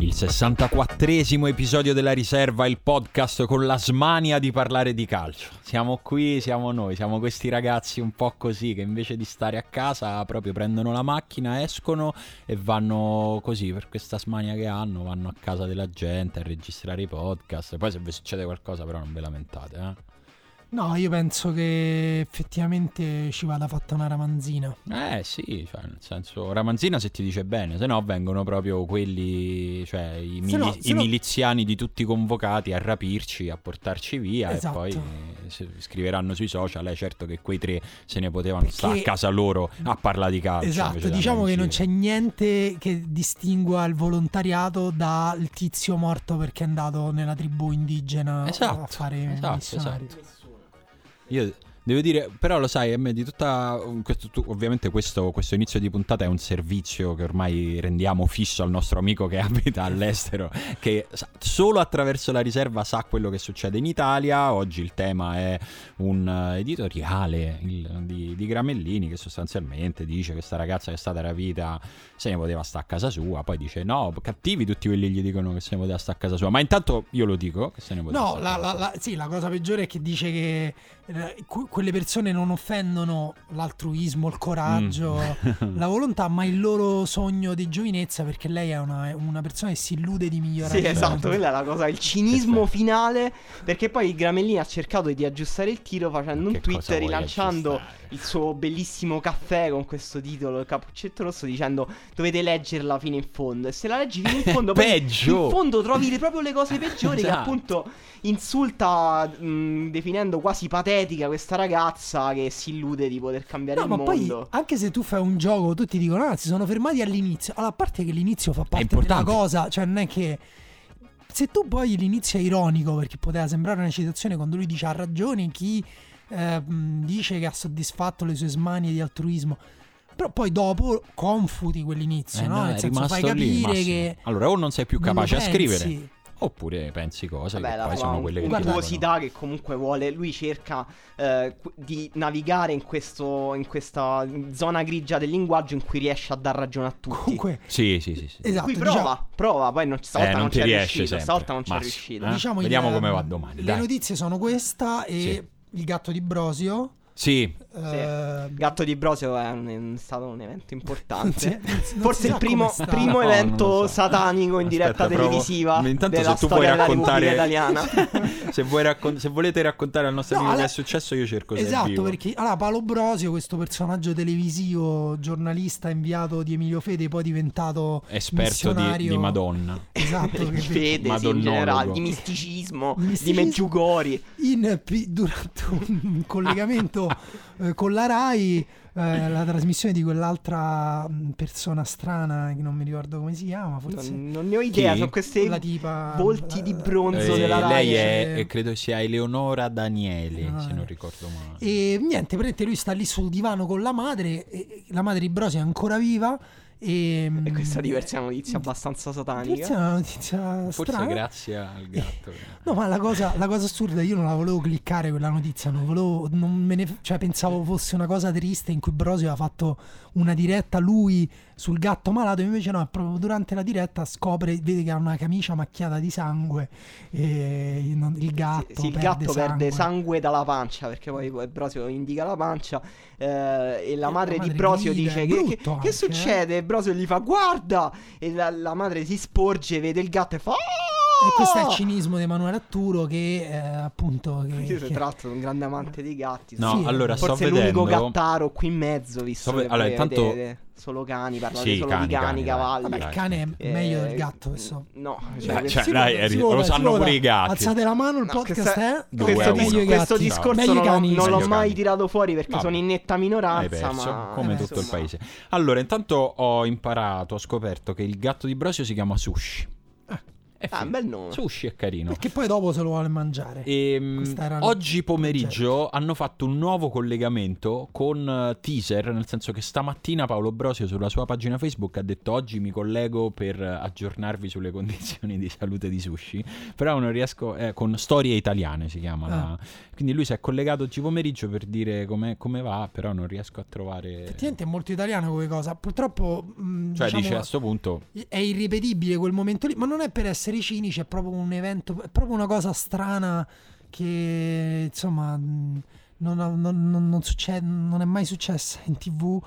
Il 64esimo episodio della riserva, il podcast con la smania di parlare di calcio. Siamo qui, siamo noi, siamo questi ragazzi un po' così che invece di stare a casa proprio prendono la macchina, escono e vanno così per questa smania che hanno, vanno a casa della gente a registrare i podcast. Poi se vi succede qualcosa però non ve lamentate, eh. No, io penso che effettivamente ci vada fatta una ramanzina. Eh sì, cioè, nel senso, ramanzina se ti dice bene, se no vengono proprio quelli, cioè i, mili- no- i no- miliziani di tutti convocati a rapirci, a portarci via Esatto. e poi eh, scriveranno sui social, eh, certo che quei tre se ne potevano Perché- stare a casa loro a parlare di calcio. Esatto, di diciamo che non c'è niente che distingua il volontariato dal tizio morto perché è andato nella tribù indigena Esatto, a fare esatto, missionario. Io devo dire, però lo sai, di tutta. questo- tu- ovviamente questo, questo inizio di puntata è un servizio che ormai rendiamo fisso al nostro amico che abita all'estero, che sa- solo attraverso la riserva sa quello che succede in Italia. Oggi il tema è un editoriale il- di, di Gramellini che sostanzialmente dice che sta ragazza che è stata rapita se ne poteva stare a casa sua. Poi dice no, cattivi tutti quelli che gli dicono che se ne poteva stare a casa sua. Ma intanto io lo dico che se ne poteva No, stare la, a casa la- sua. la- sì, la cosa peggiore è che dice che quelle persone non offendono l'altruismo, il coraggio, Mm. la volontà, ma il loro sogno di giovinezza perché lei è una, una persona che si illude di migliorare. Sì, esatto, quella è la cosa, il cinismo Perfetto. finale. Perché poi Gramellini ha cercato di aggiustare il tiro facendo un Che tweet rilanciando aggiustare? il suo bellissimo caffè con questo titolo, il cappuccetto rosso, dicendo dovete leggerla fino in fondo. E se la leggi fino in fondo, poi Peggio! in fondo trovi proprio le cose peggiori che Esatto. appunto insulta, mh, definendo quasi patetica questa ragazza che si illude di poter cambiare No, il ma poi mondo. anche se tu fai un gioco, tutti dicono: Ah, si sono fermati all'inizio. Allora, a parte che l'inizio fa parte della cosa, cioè non è che. Se tu poi l'inizio è ironico, perché poteva sembrare una citazione quando lui dice ha ragione chi eh, dice che ha soddisfatto le sue smanie di altruismo. Però poi dopo confuti quell'inizio, Eh, no? Nel senso fai lì, capire Massimo. che. Allora, o non sei più capace a scrivere, oppure pensi cose Vabbè, che poi sono quelle che ti untuosità che comunque vuole, lui cerca eh, di navigare in, questo, in questa zona grigia del linguaggio in cui riesce a dar ragione a tutti. Comunque, Sì, sì, sì. sì. esatto. Qui diciamo- prova, prova, poi non, stavolta Eh, non non, c'è riesce riuscito, sempre, stavolta non c'è Massimo, riuscito. eh? diciamo Vediamo il- come va domani, Le dai. notizie sono questa e Sì. il gatto di Brosio. Sì, eh, Gatto di Brosio è, un- è stato un evento importante. non Forse il primo, primo No, evento so. satanico in Aspetta, diretta provo- televisiva Intanto della se tu vuoi raccontare Italiana. se, vuoi raccon- se volete raccontare al nostro No, amico allora- che è successo, io cerco è Esatto, perché allora Paolo Brosio, questo personaggio televisivo, giornalista inviato di Emilio Fede, poi diventato esperto di, di Madonna. Esatto, di che fede, sì, in generale, di misticismo, Di di misticismo. Meggiugori. in, durante un collegamento eh, con la Rai, eh, la trasmissione di quell'altra mh, persona strana che non mi ricordo come si chiama, forse Non, non ne ho idea, Chi? sono queste la tipa volti di eh, bronzo Eh, della Rai. lei è, e credo sia Eleonora Daniele, Ah, se non ricordo male. E niente, praticamente lui sta lì sul divano con la madre, e la madre di Brosio è ancora viva. E, E questa diversa è una notizia abbastanza satanica. È una notizia Forse strana. grazie al gatto. No, ma la cosa, la cosa assurda, io non la volevo cliccare quella notizia, non volevo, non me ne, cioè pensavo fosse una cosa triste in cui Brosio aveva fatto una diretta lui sul gatto malato, invece no, proprio durante la diretta scopre, vede che ha una camicia macchiata di sangue e il, gatto Sì, sì, il perde gatto sangue. perde sangue dalla pancia perché poi Brosio indica la pancia eh, e la madre di madre Brosio grida, dice che, che- che anche, succede? E Brosio gli fa guarda e la, la madre si sporge, vede il gatto e fa E questo è il cinismo di Emanuele Atturo che eh, appunto... Che, Io che- tra l'altro un grande amante dei gatti. No, Sì, allora sto Forse è l'unico vedendo gattaro qui in mezzo, visto Sto ve- che allora, intanto- solo cani, parlate Sì, solo cani, di cani, cani, cavalli. Vabbè, il cane è Eh, meglio del gatto, questo. No, Beh, cioè, cioè, Si dai, è si vota, lo sanno pure i gatti. Alzate la mano, il No, podcast questa- è... Due questo. Meglio questo discorso i non, l'ho mai tirato fuori perché sono in netta minoranza. perso, ma come eh, tutto il paese. Allora, intanto ho imparato, ho scoperto che il gatto di Brosio si chiama Sushi. È Ah, bel nome. Sushi è carino. Perché poi dopo se lo vuole mangiare. Ehm, era la- oggi pomeriggio hanno fatto un nuovo collegamento con eh, teaser, nel senso che stamattina Paolo Brosio sulla sua pagina Facebook ha detto oggi mi collego per eh, aggiornarvi sulle condizioni di salute di sushi, però non riesco, eh, con storie italiane si chiama, la- quindi lui si è collegato oggi pomeriggio per dire come va, però non riesco a trovare... Effettivamente è molto italiano come cosa. Purtroppo, mh, Cioè diciamo, dice a questo punto... è irripetibile quel momento lì, ma non è per essere cinici, è proprio un evento, è proprio una cosa strana che insomma ha- non- non- non succede, non è mai successa in tv.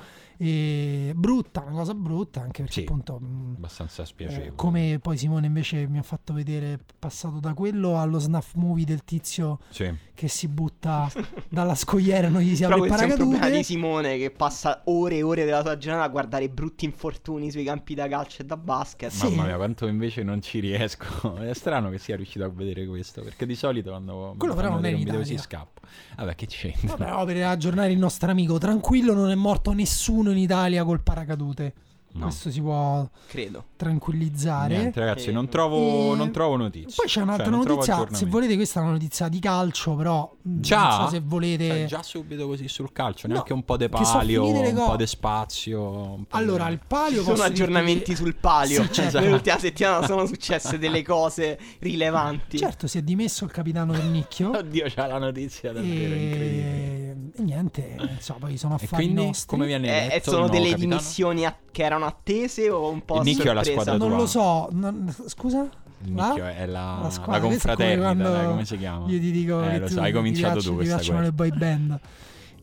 E brutta, una cosa brutta anche perché Sì. appunto abbastanza eh, spiacevole. come poi Simone invece mi ha fatto vedere passato da quello allo snuff movie del tizio Sì. che si butta dalla scogliera e non gli si apre il questo è un problema paracadute di Simone che passa ore e ore della sua giornata a guardare brutti infortuni sui campi da calcio e da basket. Sì. Mamma mia, quanto invece non ci riesco. È strano che sia riuscito a vedere questo. Perché di solito quando Quello però non è in Italia. scappo. Vabbè, che c'entra? Vabbè, no, per aggiornare il nostro amico, tranquillo, non è morto nessuno in Italia col paracadute. No. Questo si può Credo. tranquillizzare. Niente, ragazzi, non trovo, e- non trovo notizie. Poi c'è un'altra Cioè, notizia. Se volete, questa è una notizia di calcio, però. Già? Non so se volete. Cioè, già subito così sul calcio, No, neanche un po' di palio, un co- po' di spazio. po' Allora, di- il palio. Ci sono aggiornamenti che- sul palio. Sì, certo. Nell'ultima settimana sono successe delle cose rilevanti. Certo, si è dimesso il capitano del nicchio. Oddio, c'ha la notizia davvero incredibile. e... e niente, insomma, poi sono E affari quindi nostri. come viene Eh, e sono nuovo delle capitano? dimissioni a- che erano attese o un po' Il Nicchio è la sorpresa? squadra Non tua. lo so. non- Scusa? Il nicchio è la, La la, squadra, come confraternita, come si chiama? Io ti dico Eh, che lo tu- so, hai cominciato tu questa piacciono le cosa. boy band.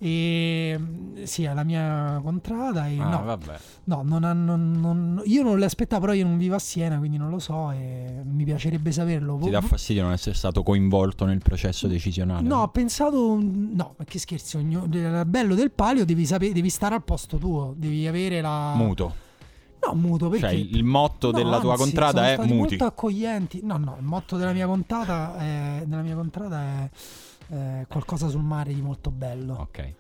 E mm, sì, è la mia contrada. E Ah, no, vabbè. no, non hanno- non- io non le aspettavo, però io non vivo a Siena, quindi non lo so. E mi piacerebbe saperlo. Ti dà fastidio non essere stato coinvolto nel processo decisionale? No, ho pensato. No, ma che scherzi, il bello del palio devi, sapere, devi stare al posto tuo, devi avere la. Muto. No, muto perché. Cioè, il motto No, della tua anzi, contrada sono è muti. molto accoglienti. No, no, il motto della mia contrada è, della mia contrada è eh, qualcosa sul mare di molto bello. Ok.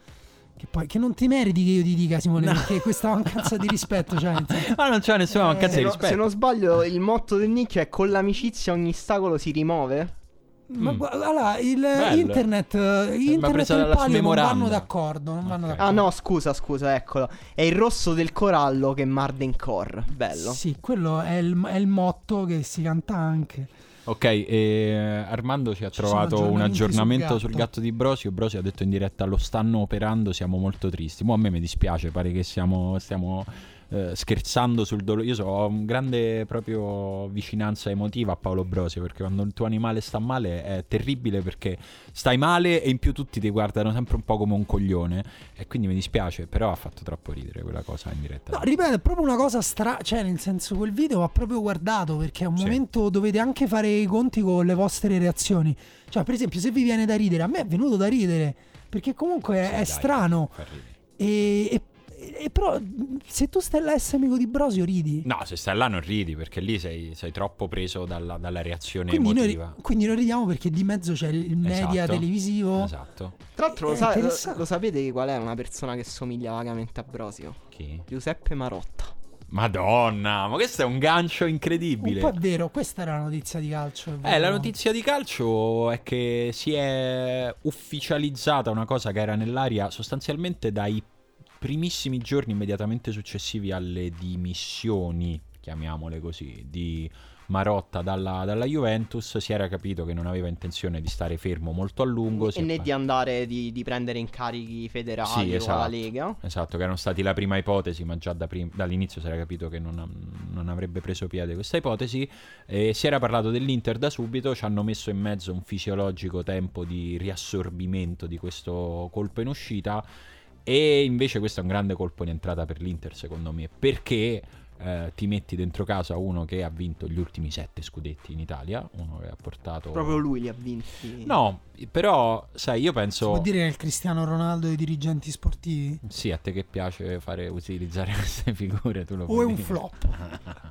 Che, poi, che non ti meriti che io ti dica, Simone, perché questa mancanza di rispetto. Cioè, nel senso- Ma non c'è nessuna Eh, mancanza Se, di no- rispetto. se non sbaglio, il motto del nicchio è con l'amicizia ogni ostacolo si rimuove. Ma Mm. allora, il Bello. internet, eh, internet e il palio non vanno d'accordo. Non vanno Ok. d'accordo. Ah no, scusa, scusa, eccolo. È il rosso del corallo che marde in cor. Bello. Sì, quello è il, è il motto che si canta anche. Ok, e Armando ci ha Ci trovato un aggiornamento sul sul gatto. gatto di Brosio. Brosio ha detto in diretta: Lo stanno operando, siamo molto tristi. Mo' a me mi dispiace, pare che siamo, stiamo eh, scherzando sul dolore. Io so, ho un grande proprio vicinanza emotiva a Paolo Brosio perché quando il tuo animale sta male è terribile perché stai male e in più tutti ti guardano sempre un po' come un coglione. E quindi mi dispiace, però ha fatto troppo ridere quella cosa in diretta. No, ripeto, è proprio una cosa strana. Cioè, nel senso, quel video va proprio guardato perché è un Sì. momento dovete anche fare i conti con le vostre reazioni. Cioè, per esempio, se vi viene da ridere, a me è venuto da ridere perché comunque è, Sì, è dai, strano. E, e- e però, se tu stai là a essere amico di Brosio, ridi. No, se stai là non ridi perché lì sei, sei troppo preso dalla, dalla reazione Quindi noi, emotiva. quindi noi ridiamo perché di mezzo c'è il media Esatto. televisivo. Esatto. Tra l'altro, lo, È sa- lo- lo sapete qual è una persona che somiglia vagamente a Brosio? Chi? Giuseppe Marotta. Madonna, ma questo è un gancio Un incredibile. po' è vero, questa era la notizia di calcio. è Eh, la notizia di calcio è che si è ufficializzata una cosa che era nell'aria sostanzialmente dai primissimi giorni immediatamente successivi alle dimissioni, chiamiamole così, di Marotta dalla, dalla Juventus. Si era capito che non aveva intenzione di stare fermo molto a lungo. E né pa- di andare di, di prendere incarichi federali Sì, o alla esatto. Lega. Esatto, che erano stati la prima ipotesi, ma già da prim- dall'inizio si era capito che non, non avrebbe preso piede questa ipotesi. E si era parlato dell'Inter da subito, ci hanno messo in mezzo un fisiologico tempo di riassorbimento di questo colpo in uscita. E invece questo è un grande colpo in entrata per l'Inter, secondo me, perché eh, ti metti dentro casa uno che ha vinto gli ultimi sette scudetti in Italia, uno che ha portato... Proprio lui li ha vinti. No, però, sai, io Si penso... può dire che è il Cristiano Ronaldo dei dirigenti sportivi? Sì, a te che piace fare utilizzare queste figure, tu lo O è un dire. flop?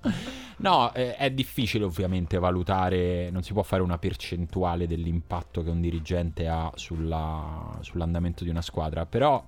No, eh, è difficile ovviamente valutare, non si può fare una percentuale dell'impatto che un dirigente ha sulla- sull'andamento di una squadra, però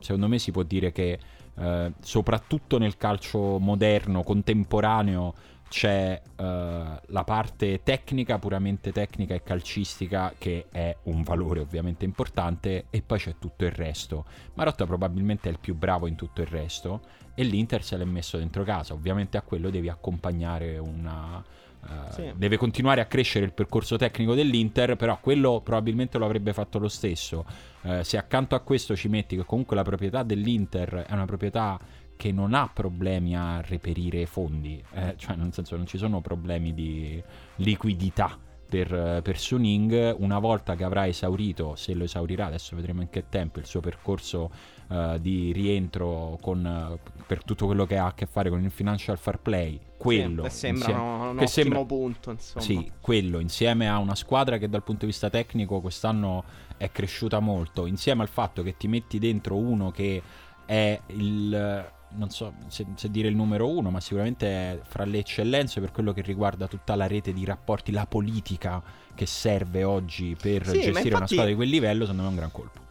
secondo me si può dire che eh, soprattutto nel calcio moderno, contemporaneo, c'è uh, la parte tecnica, puramente tecnica e calcistica, che è un valore ovviamente importante, e poi c'è tutto il resto. Marotta probabilmente è il più bravo in tutto il resto, e l'Inter se l'è messo dentro casa. Ovviamente a quello devi accompagnare una. Uh, sì. Deve continuare a crescere il percorso tecnico dell'Inter, però quello probabilmente lo avrebbe fatto lo stesso. Uh, se accanto a questo ci metti che comunque la proprietà dell'Inter è una proprietà che non ha problemi a reperire fondi, eh, cioè nel senso non ci sono problemi di liquidità per, per Suning, una volta che avrà esaurito, se lo esaurirà, adesso vedremo in che tempo, il suo percorso uh, di rientro con, uh, per tutto quello che ha a che fare con il financial fair play, quello sì, sembra insieme, un ottimo sembra, punto, insomma. Sì, quello insieme a una squadra che dal punto di vista tecnico quest'anno è cresciuta molto, insieme al fatto che ti metti dentro uno che è il non so se, se, dire il numero uno, ma sicuramente è fra le eccellenze per quello che riguarda tutta la rete di rapporti, la politica che serve oggi per sì, gestire infatti... una squadra di quel livello, secondo me è un gran colpo.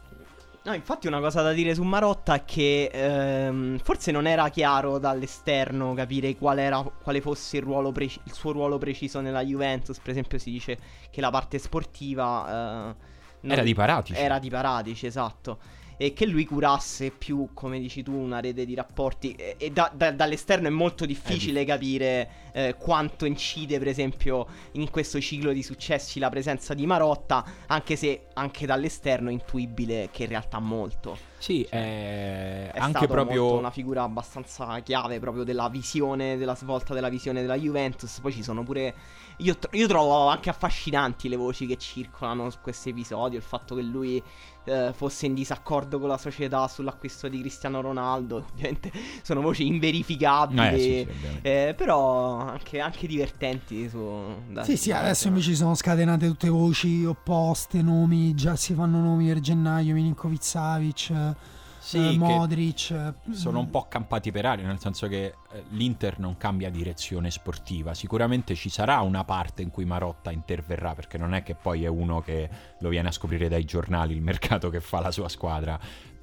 No, infatti una cosa da dire su Marotta è che ehm, forse non era chiaro dall'esterno capire qual era, quale fosse il, preci- il, suo ruolo preciso nella Juventus. Per esempio si dice che la parte sportiva... Eh, era di Paratici. Era di Paratici, esatto e che lui curasse più, come dici tu, una rete di rapporti. E, e da, da, dall'esterno è molto difficile capire eh, quanto incide, per esempio, in questo ciclo di successi la presenza di Marotta, anche se anche dall'esterno è intuibile che in realtà molto. Sì, cioè, è, è anche proprio una figura abbastanza chiave proprio della visione, della svolta della visione della Juventus. Poi ci sono pure io, io, trovo anche affascinanti le voci che circolano su questo episodio. Il fatto che lui eh, fosse in disaccordo con la società sull'acquisto di Cristiano Ronaldo. Ovviamente sono voci inverificabili. Eh, sì, sì, eh, però anche, anche divertenti. Su, da, sì, sì, adesso invece sono scatenate tutte voci opposte. Nomi, già si fanno nomi per gennaio. Milinkovic Savic sì, eh, Modric. Sono un po' campati per aria, nel senso che eh, l'Inter non cambia direzione sportiva. Sicuramente ci sarà una parte in cui Marotta interverrà, perché non è che poi è uno che lo viene a scoprire dai giornali il mercato che fa la sua squadra.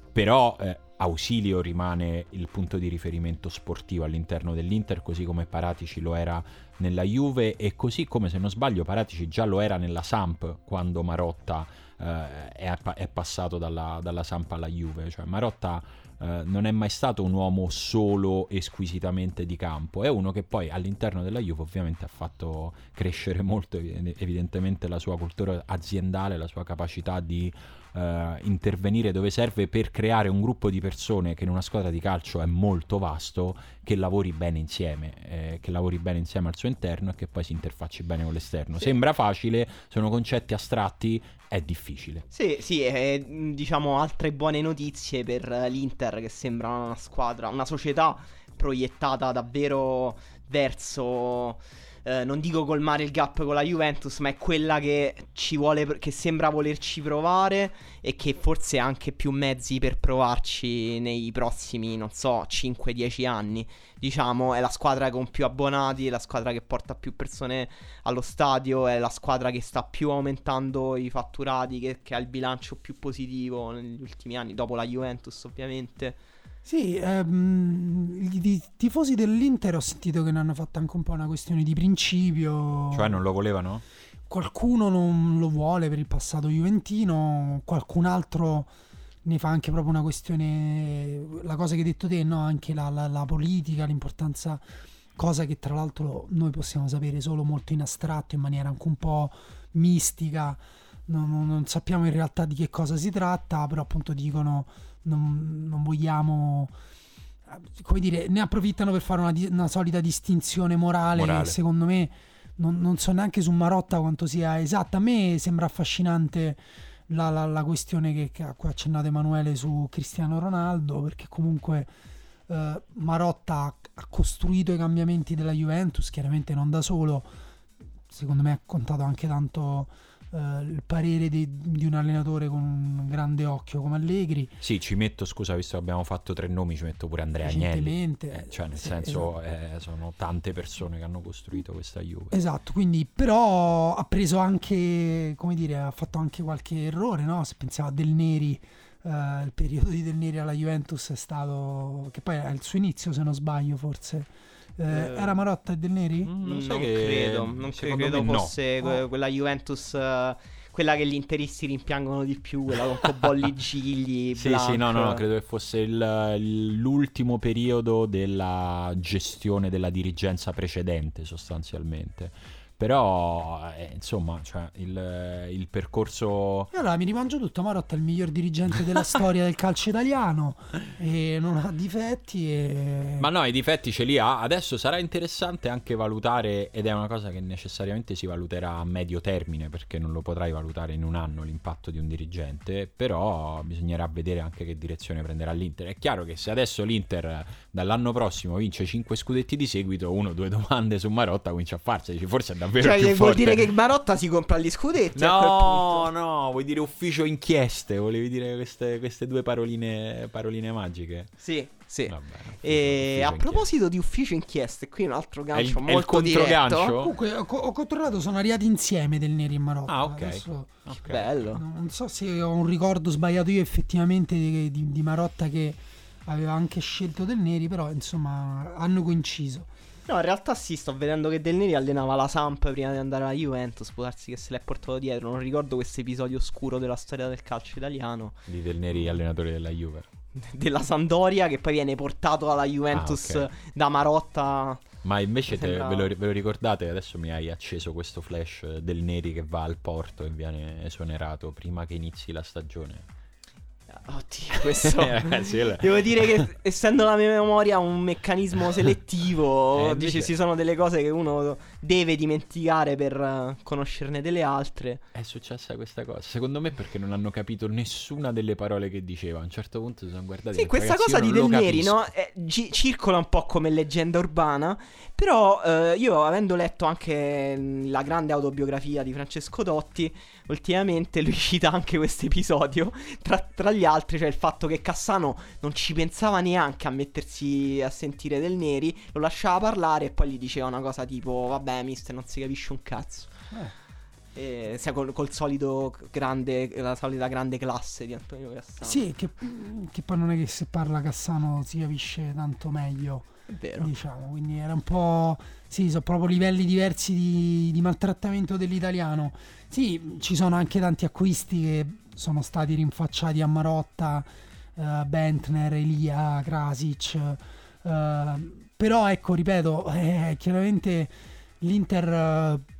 Però eh, Ausilio rimane il punto di riferimento sportivo all'interno dell'Inter, così come Paratici lo era nella Juve e così come se non sbaglio Paratici già lo era nella Samp quando Marotta eh, è, è, passato dalla, dalla Sampa alla Juve. Cioè, Marotta eh, non è mai stato un uomo solo e squisitamente di campo, è uno che poi all'interno della Juve ovviamente ha fatto crescere molto evidentemente la sua cultura aziendale, la sua capacità di Uh, intervenire dove serve per creare un gruppo di persone che in una squadra di calcio è molto vasto, che lavori bene insieme, eh, che lavori bene insieme al suo interno e che poi si interfacci bene con l'esterno. Sì. Sembra facile, sono concetti astratti, è difficile. Sì, sì, e, diciamo altre buone notizie per l'Inter che sembra una squadra, una società proiettata davvero verso eh, non dico colmare il gap con la Juventus, ma è quella che vuole, che sembra volerci provare e che forse ha anche più mezzi per provarci nei prossimi, non so, 5-10 anni. Diciamo, è la squadra con più abbonati, è la squadra che porta più persone allo stadio, è la squadra che sta più aumentando i fatturati, che, che ha il bilancio più positivo negli ultimi anni, dopo la Juventus ovviamente. Sì, ehm, i tifosi dell'Inter ho sentito che ne hanno fatto anche un po' una questione di principio. Cioè non lo volevano? Qualcuno non lo vuole per il passato juventino, qualcun altro ne fa anche proprio una questione, la cosa che hai detto te, no? anche la, la, la politica, l'importanza, cosa che tra l'altro noi possiamo sapere solo molto in astratto, in maniera anche un po' mistica, non, non sappiamo in realtà di che cosa si tratta, però appunto dicono non, non vogliamo come dire, ne approfittano per fare una, una solita distinzione morale, morale. secondo me non, non, so neanche su Marotta quanto sia esatta. A me sembra affascinante la, la, la questione che, che, a cui ha accennato Emanuele su Cristiano Ronaldo, perché comunque eh, Marotta ha, ha, costruito i cambiamenti della Juventus, chiaramente non da solo, secondo me ha contato anche tanto Uh, il parere di, di, un allenatore con un grande occhio come Allegri. Sì, ci metto, scusa, visto che abbiamo fatto tre nomi, ci metto pure Andrea Agnelli. Eh, cioè, nel sì, senso, esatto. eh, sono tante persone che hanno costruito questa Juve. Esatto, quindi però ha preso anche, come dire, ha fatto anche qualche errore, no? Se pensiamo a Del Neri, uh, il periodo di Del Neri alla Juventus è stato, che poi è il suo inizio se non sbaglio forse Eh, Eh, era Marotta e Del Neri? Mm, Non, sai che- credo, non secondo credo me no. fosse que- quella Juventus, eh, quella che gli interisti rimpiangono di più, quella con Cobolli Gigli, Sì, Blanc. sì, no, no, no, credo che fosse il- l'ultimo periodo della gestione della dirigenza precedente, sostanzialmente. Però, eh, insomma, cioè, il, il percorso... E allora mi rimangio tutto. Marotta è il miglior dirigente della storia del calcio italiano e non ha difetti. E... Ma no, i difetti ce li ha. Adesso sarà interessante anche valutare, ed è una cosa che necessariamente si valuterà a medio termine, perché non lo potrai valutare in un anno l'impatto di un dirigente, però bisognerà vedere anche che direzione prenderà l'Inter. È chiaro che se adesso l'Inter dall'anno prossimo vince 5 scudetti di seguito, uno o due domande su Marotta comincia a farsi, forse è davvero Cioè, più vuol dire che Marotta si compra gli scudetti a quel No, punto. no, vuoi dire ufficio inchieste, volevi dire queste, queste due paroline, paroline magiche. Sì, sì. Vabbè, ufficio- E ufficio a proposito di ufficio inchieste, qui un altro È il- gancio è il molto controgancio? diretto. Comunque ho, ho controllato, sono arrivati insieme Del Neri e Marotta. Ah, ok. Adesso Ok. Bello. non so se ho un ricordo sbagliato io effettivamente di, di- di Marotta che aveva anche scelto Del Neri, però insomma hanno coinciso. No, in realtà sì, sto vedendo che Del Neri allenava la Samp prima di andare alla Juventus, può darsi che se l'è portato dietro. Non ricordo questo episodio oscuro della storia del calcio italiano. Di Del Neri, allenatore della Juve. Della Sandoria che poi viene portato alla Juventus Ah, ok. da Marotta. Ma invece te- ve, lo, ve lo ricordate? Adesso mi hai acceso questo flash eh, del Neri che va al porto e viene esonerato prima che inizi la stagione. Oddio, questo. Eh, Devo dire che essendo la mia memoria un meccanismo selettivo, Eh, dici, ci sono delle cose che uno deve dimenticare per eh, conoscerne delle altre. È successa questa cosa. Secondo me perché non hanno capito nessuna delle parole che diceva. A un certo punto si sono guardati. Sì, detto, questa "Ragazzi, cosa di Del Neri, capisco". no? eh, gi- circola un po' come leggenda urbana. Però eh, io, avendo letto anche mh, la grande autobiografia di Francesco Dotti, ultimamente lui cita anche questo episodio. Tra, tra gli altri, cioè il fatto che Cassano non ci pensava neanche a mettersi a sentire Del Neri, lo lasciava parlare e poi gli diceva una cosa tipo: Vabbè, mister, non si capisce un cazzo. E, sai, col, col solito grande, la solita grande classe di Antonio Cassano. Sì, che, che poi non è che se parla Cassano si capisce tanto meglio. è vero. diciamo, quindi era un po'... Sì, sono proprio livelli diversi di, di maltrattamento dell'italiano. Sì, ci sono anche tanti acquisti che sono stati rinfacciati a Marotta, eh, Bentner, Elia, Krasic. eh, però ecco, ripeto, eh, chiaramente l'Inter... eh,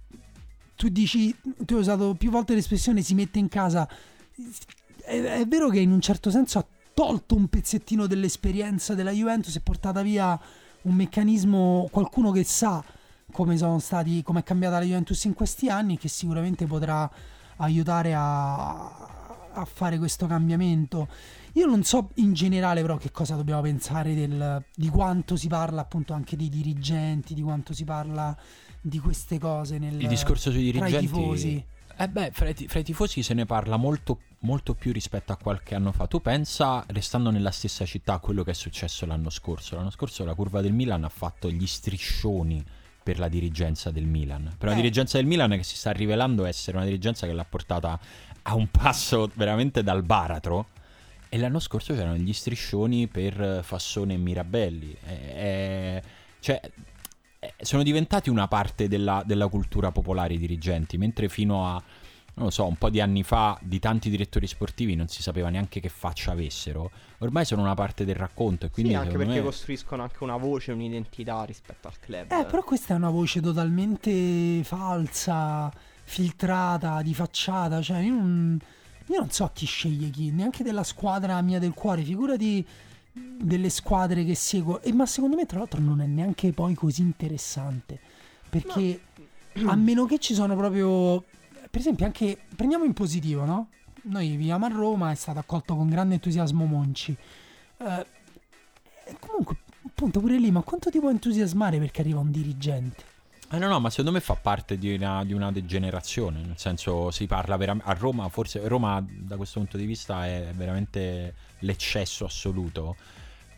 tu dici, tu hai usato più volte l'espressione si mette in casa. È, è vero che in un certo senso ha tolto un pezzettino dell'esperienza della Juventus e portata via un meccanismo, qualcuno che sa come sono stati, come è cambiata la Juventus in questi anni che sicuramente potrà aiutare a, a fare questo cambiamento. Io non so in generale però che cosa dobbiamo pensare del, di quanto si parla appunto anche dei dirigenti, di quanto si parla di queste cose nel, Il discorso sui tra i dirigenti. tifosi. Eh beh, fra i, fra i tifosi se ne parla molto, molto più rispetto a qualche anno fa. Tu pensa, restando nella stessa città, a quello che è successo l'anno scorso. L'anno scorso la curva del Milan ha fatto gli striscioni per la dirigenza del Milan. Per la Eh. dirigenza del Milan che si sta rivelando essere una dirigenza che l'ha portata a un passo veramente dal baratro. E l'anno scorso c'erano gli striscioni per Fassone e Mirabelli. Eh, eh, cioè, eh, sono diventati una parte della, della cultura popolare i dirigenti, mentre fino a, non lo so, un po' di anni fa di tanti direttori sportivi non si sapeva neanche che faccia avessero. Ormai sono una parte del racconto e quindi sì, anche perché me... costruiscono anche una voce, un'identità rispetto al club. Eh, però questa è una voce totalmente falsa, filtrata, di facciata. Cioè, io non, io non so chi sceglie chi, neanche della squadra mia del cuore. Figurati delle squadre che seguo. E, ma secondo me, tra l'altro, non è neanche poi così interessante. Perché a meno che ci sono proprio. Per esempio, anche prendiamo in positivo, no? Noi viviamo a Roma, è stato accolto con grande entusiasmo Monci. E comunque, appunto, pure lì, ma quanto ti può entusiasmare perché arriva un dirigente? Eh no, no, ma secondo me fa parte di una, di una degenerazione, nel senso si parla veramente... A Roma, forse Roma da questo punto di vista è veramente l'eccesso assoluto.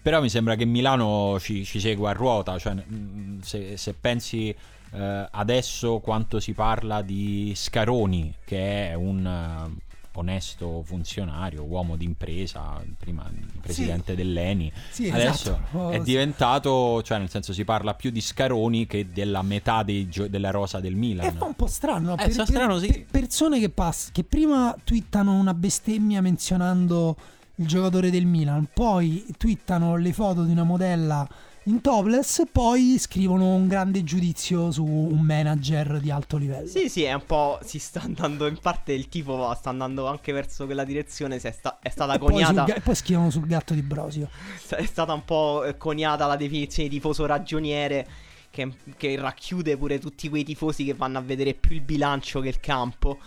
Però mi sembra che Milano ci, ci segua a ruota, cioè mm, se, se pensi eh, adesso quanto si parla di Scaroni, che è un, eh, onesto funzionario, uomo d'impresa, prima presidente dell'ENI. Sì, Adesso esatto. Oh, è sì. diventato, cioè nel senso si parla più di Scaroni che della metà gio- della rosa del Milan. fa un po' strano. Eh, fa strano, sì. persone che, pass- che prima twittano una bestemmia menzionando il giocatore del Milan, poi twittano le foto di una modella in topless, poi scrivono un grande giudizio su un manager di alto livello. Sì, sì, è un po'. Si sta andando. In parte il tipo va- sta andando anche verso quella direzione. È, sta- è stata E poi, coniata. ga- e poi scrivono sul gatto di Brosio. è stata un po' eh, coniata la definizione di tifoso ragioniere. Che, che racchiude pure tutti quei tifosi che vanno a vedere più il bilancio che il campo.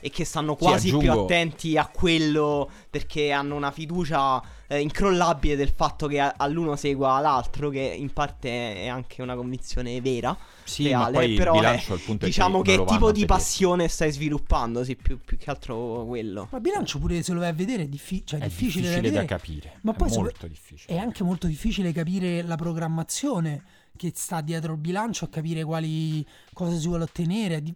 E che stanno Sì, quasi più aggiungo- attenti a quello perché hanno una fiducia eh, incrollabile del fatto che a- all'uno segua l'altro, che in parte è anche una convinzione vera. Sì, reale, ma poi però il è- bilancio al punto Diciamo è che, che tipo di passione stai sviluppando, sì, più, più che altro quello. Ma bilancio pure se lo vai a vedere è, diffi- cioè, è difficile, difficile, da da capire. Ma è poi so- molto difficile. È anche molto difficile capire la programmazione che sta dietro il bilancio, a capire quali cosa si vuole ottenere. Di-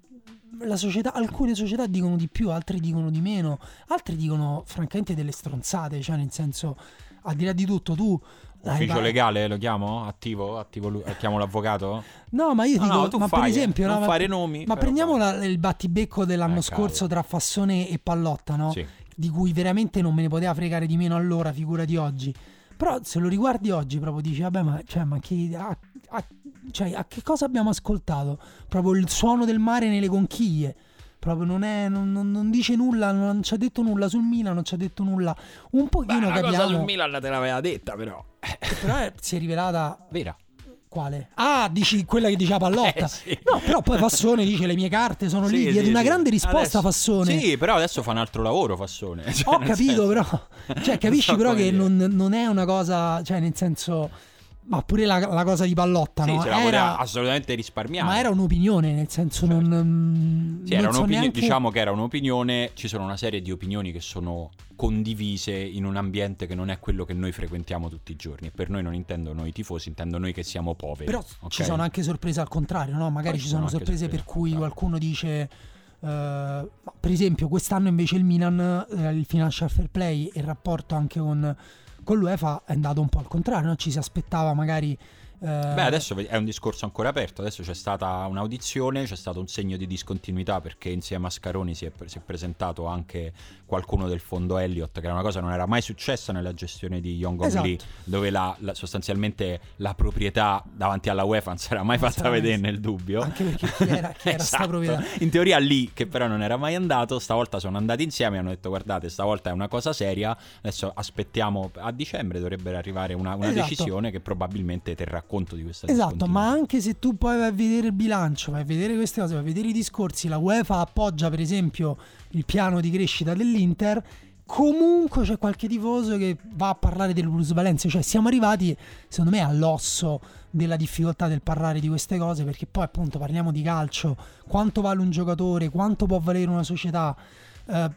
società- alcune società dicono di più, altre dicono di meno, altre dicono francamente delle stronzate, cioè nel senso, al di là di tutto tu... Ufficio va- legale lo chiamo? Attivo? Attivo lui- chiamo l'avvocato? No, ma io No, dico, no, tu ma fai, per eh, esempio, no, non ma- fare nomi, Ma prendiamo la- il battibecco dell'anno Eh, scorso cavolo. tra Fassone e Pallotta, no? Sì. Di cui veramente non me ne poteva fregare di meno allora, figura di oggi. Però se lo riguardi oggi, proprio dici, vabbè, ma, cioè, ma chi, a, a- cioè, a che cosa abbiamo ascoltato? Proprio il suono del mare nelle conchiglie. Proprio non, è, non, non- non dice nulla, non ci ha detto nulla sul Milan, non ci ha detto nulla. Un pochino capiamo. Milan te l'aveva detta però. Però è- si è rivelata Vera. Quale? Ah, dici quella che diceva Pallotta. Eh, sì. No, però poi Fassone dice le mie carte sono lì. Sì, Diede sì, una grande risposta Adesso- Fassone. Sì, però adesso fa un altro lavoro Fassone. Cioè, Ho capito, senso- però. Cioè, capisci so però che non, non è una cosa. Cioè, nel senso. Ma pure la, la cosa di Pallotta, Sì, no? Era- assolutamente risparmiare. ma era un'opinione, nel senso Certo. non. Sì, non era so un'opinione, neanche- diciamo che era un'opinione, ci sono una serie di opinioni che sono condivise in un ambiente che non è quello che noi frequentiamo tutti i giorni. E per noi non intendo noi tifosi, intendo noi che siamo poveri. Però ok? ci sono anche sorprese al contrario, no? Magari ci sono sono sorprese per sorprese al cui contrario. qualcuno dice. ma per esempio, quest'anno invece il Milan, eh, il financial fair play e il rapporto anche con, con l'UEFA è andato un po' al contrario, no? Ci si aspettava magari. Eh, Beh, adesso è un discorso ancora aperto. Adesso c'è stata un'audizione, c'è stato un segno di discontinuità perché insieme a Scaroni si è, si è presentato anche qualcuno del fondo Elliott, che era una cosa che non era mai successa nella gestione di Young Esatto. Lee, dove la- la- sostanzialmente la proprietà davanti alla UEFA non si era mai Non fatta vedere nel dubbio. Anche perché chi era, chi era Esatto. proprietà? In teoria lì, che però non era mai andato, stavolta sono andati insieme e hanno detto guardate, stavolta è una cosa seria, adesso aspettiamo, a dicembre dovrebbe arrivare una, una Esatto. decisione che probabilmente terrà conto di questa Esatto, ma anche se tu poi vai a vedere il bilancio, vai a vedere queste cose, vai a vedere i discorsi, la UEFA appoggia per esempio il piano di crescita dell'Inter, comunque c'è qualche tifoso che va a parlare delle plusvalenze, cioè siamo arrivati secondo me all'osso della difficoltà del parlare di queste cose perché poi appunto parliamo di calcio, quanto vale un giocatore, quanto può valere una società. eh,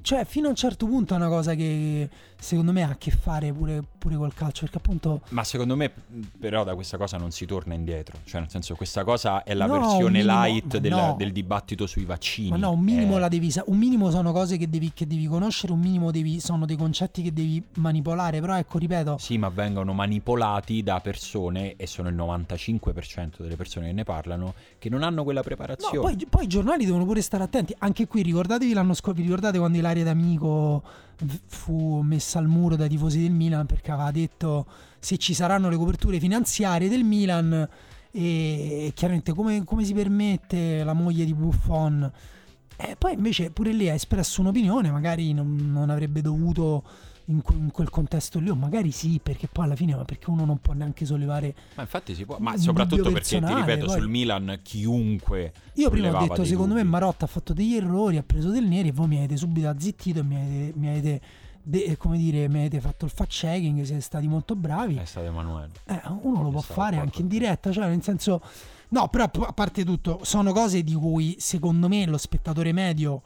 cioè, fino a un certo punto è una cosa che secondo me ha a che fare pure, pure col calcio. Perché appunto Ma secondo me, però, da questa cosa non si torna indietro. Cioè, nel senso, questa cosa è la No, versione minimo- light del, no. del dibattito sui vaccini. Ma no, un minimo Eh, la devi un minimo sono cose che devi, che devi conoscere, un minimo devi, sono dei concetti che devi manipolare, però ecco, ripeto, Sì, ma vengono manipolati da persone, e sono il 95% delle persone che ne parlano, che non hanno quella no, preparazione. poi, poi i giornali devono pure stare attenti, anche qui ricordatevi l'anno scorso, vi ricordate quando Ilaria D'Amico fu messa al muro dai tifosi del Milan perché aveva detto se ci saranno le coperture finanziarie del Milan e chiaramente come, come si permette la moglie di Buffon. E poi invece pure lì ha espresso un'opinione, magari non, non avrebbe dovuto in, in quel contesto lì, o magari sì, perché poi alla fine, ma perché uno non può neanche sollevare. Ma infatti si può. Ma soprattutto perché, ti ripeto, poi- sul Milan chiunque. Io prima ho detto, secondo me dubbi. Marotta ha fatto degli errori, ha preso del neri e voi mi avete subito azzittito e mi avete, mi avete de- eh, come dire, mi avete fatto il fact checking, siete stati molto bravi. È stato Emanuele. Eh, uno lo può fare anche in diretta, cioè nel senso... No, però a parte tutto, sono cose di cui secondo me lo spettatore medio,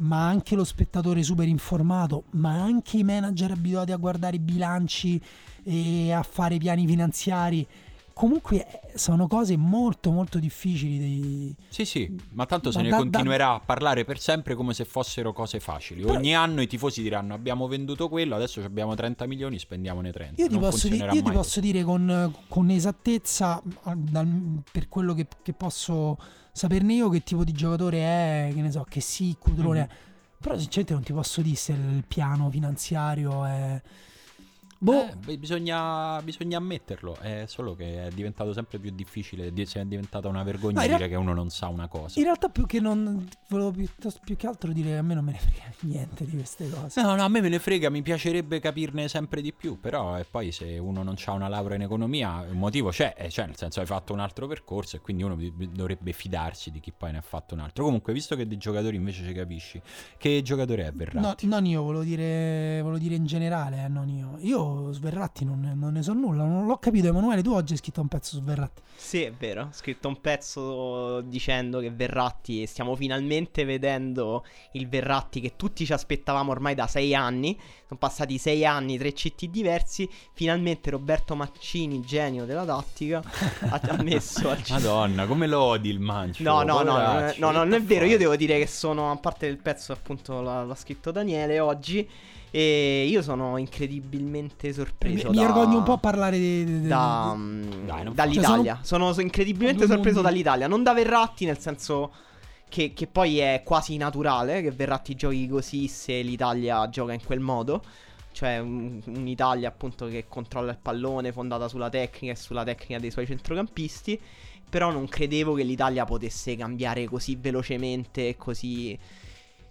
ma anche lo spettatore super informato, ma anche i manager abituati a guardare i bilanci e a fare piani finanziari, comunque eh, sono cose molto molto difficili. Di... Sì, sì, ma tanto se Ma ne da- continuerà a parlare per sempre come se fossero cose facili. Però- Ogni anno i tifosi diranno abbiamo venduto quello, adesso abbiamo 30 milioni, spendiamone 30. Io ti, posso, di- io ti posso dire con, con esattezza, dal- per quello che, che posso saperne io, che tipo di giocatore è, che ne so, che sì, Cudrone Mhm. è. Però sinceramente non ti posso dire se il piano finanziario è... Boh, Eh, bisogna, bisogna ammetterlo, è solo che è diventato sempre più difficile, di- è diventata una vergogna No, dire che uno non sa una cosa. in realtà più che non... Volevo piuttosto, più che altro dire che a me non me ne frega niente di queste cose. No, no, a me me ne frega, mi piacerebbe capirne sempre di più, però e poi se uno non ha una laurea in economia, un motivo c'è, eh, cioè nel senso hai fatto un altro percorso e quindi uno dovrebbe fidarsi di chi poi ne ha fatto un altro. Comunque, visto che dei giocatori invece ci capisci, che giocatore è No, Verratti? non io, volevo dire, volevo dire in generale, eh, non io. Io Sverratti non, ne- non ne so nulla, non l'ho capito. Emanuele, tu oggi hai scritto un pezzo su Sverratti. Sì, è vero. Ho scritto un pezzo dicendo che Verratti, stiamo finalmente vedendo il Verratti che tutti ci aspettavamo ormai da sei anni. Sono passati sei anni, tre CT diversi. Finalmente Roberto Mancini, genio della tattica, ha messo al Madonna, come lo odi il mancio? No, no, no, non è, poveraccio, no, no, non è vero. Io devo dire che sono, a parte del pezzo, appunto, l'ha scritto Daniele oggi. E io sono incredibilmente Mi, sorpreso. mi da- vergogno un po' a parlare di, di- di- da, di- mm, Dai, non dall'Italia. Cioè, sono, sono incredibilmente sorpreso mondi. dall'Italia. Non da Verratti, nel senso che, che poi è quasi naturale che Verratti giochi così se l'Italia gioca in quel modo. Cioè un- un'Italia appunto che controlla il pallone, fondata sulla tecnica e sulla tecnica dei suoi centrocampisti. Però non credevo che l'Italia potesse cambiare così velocemente e così...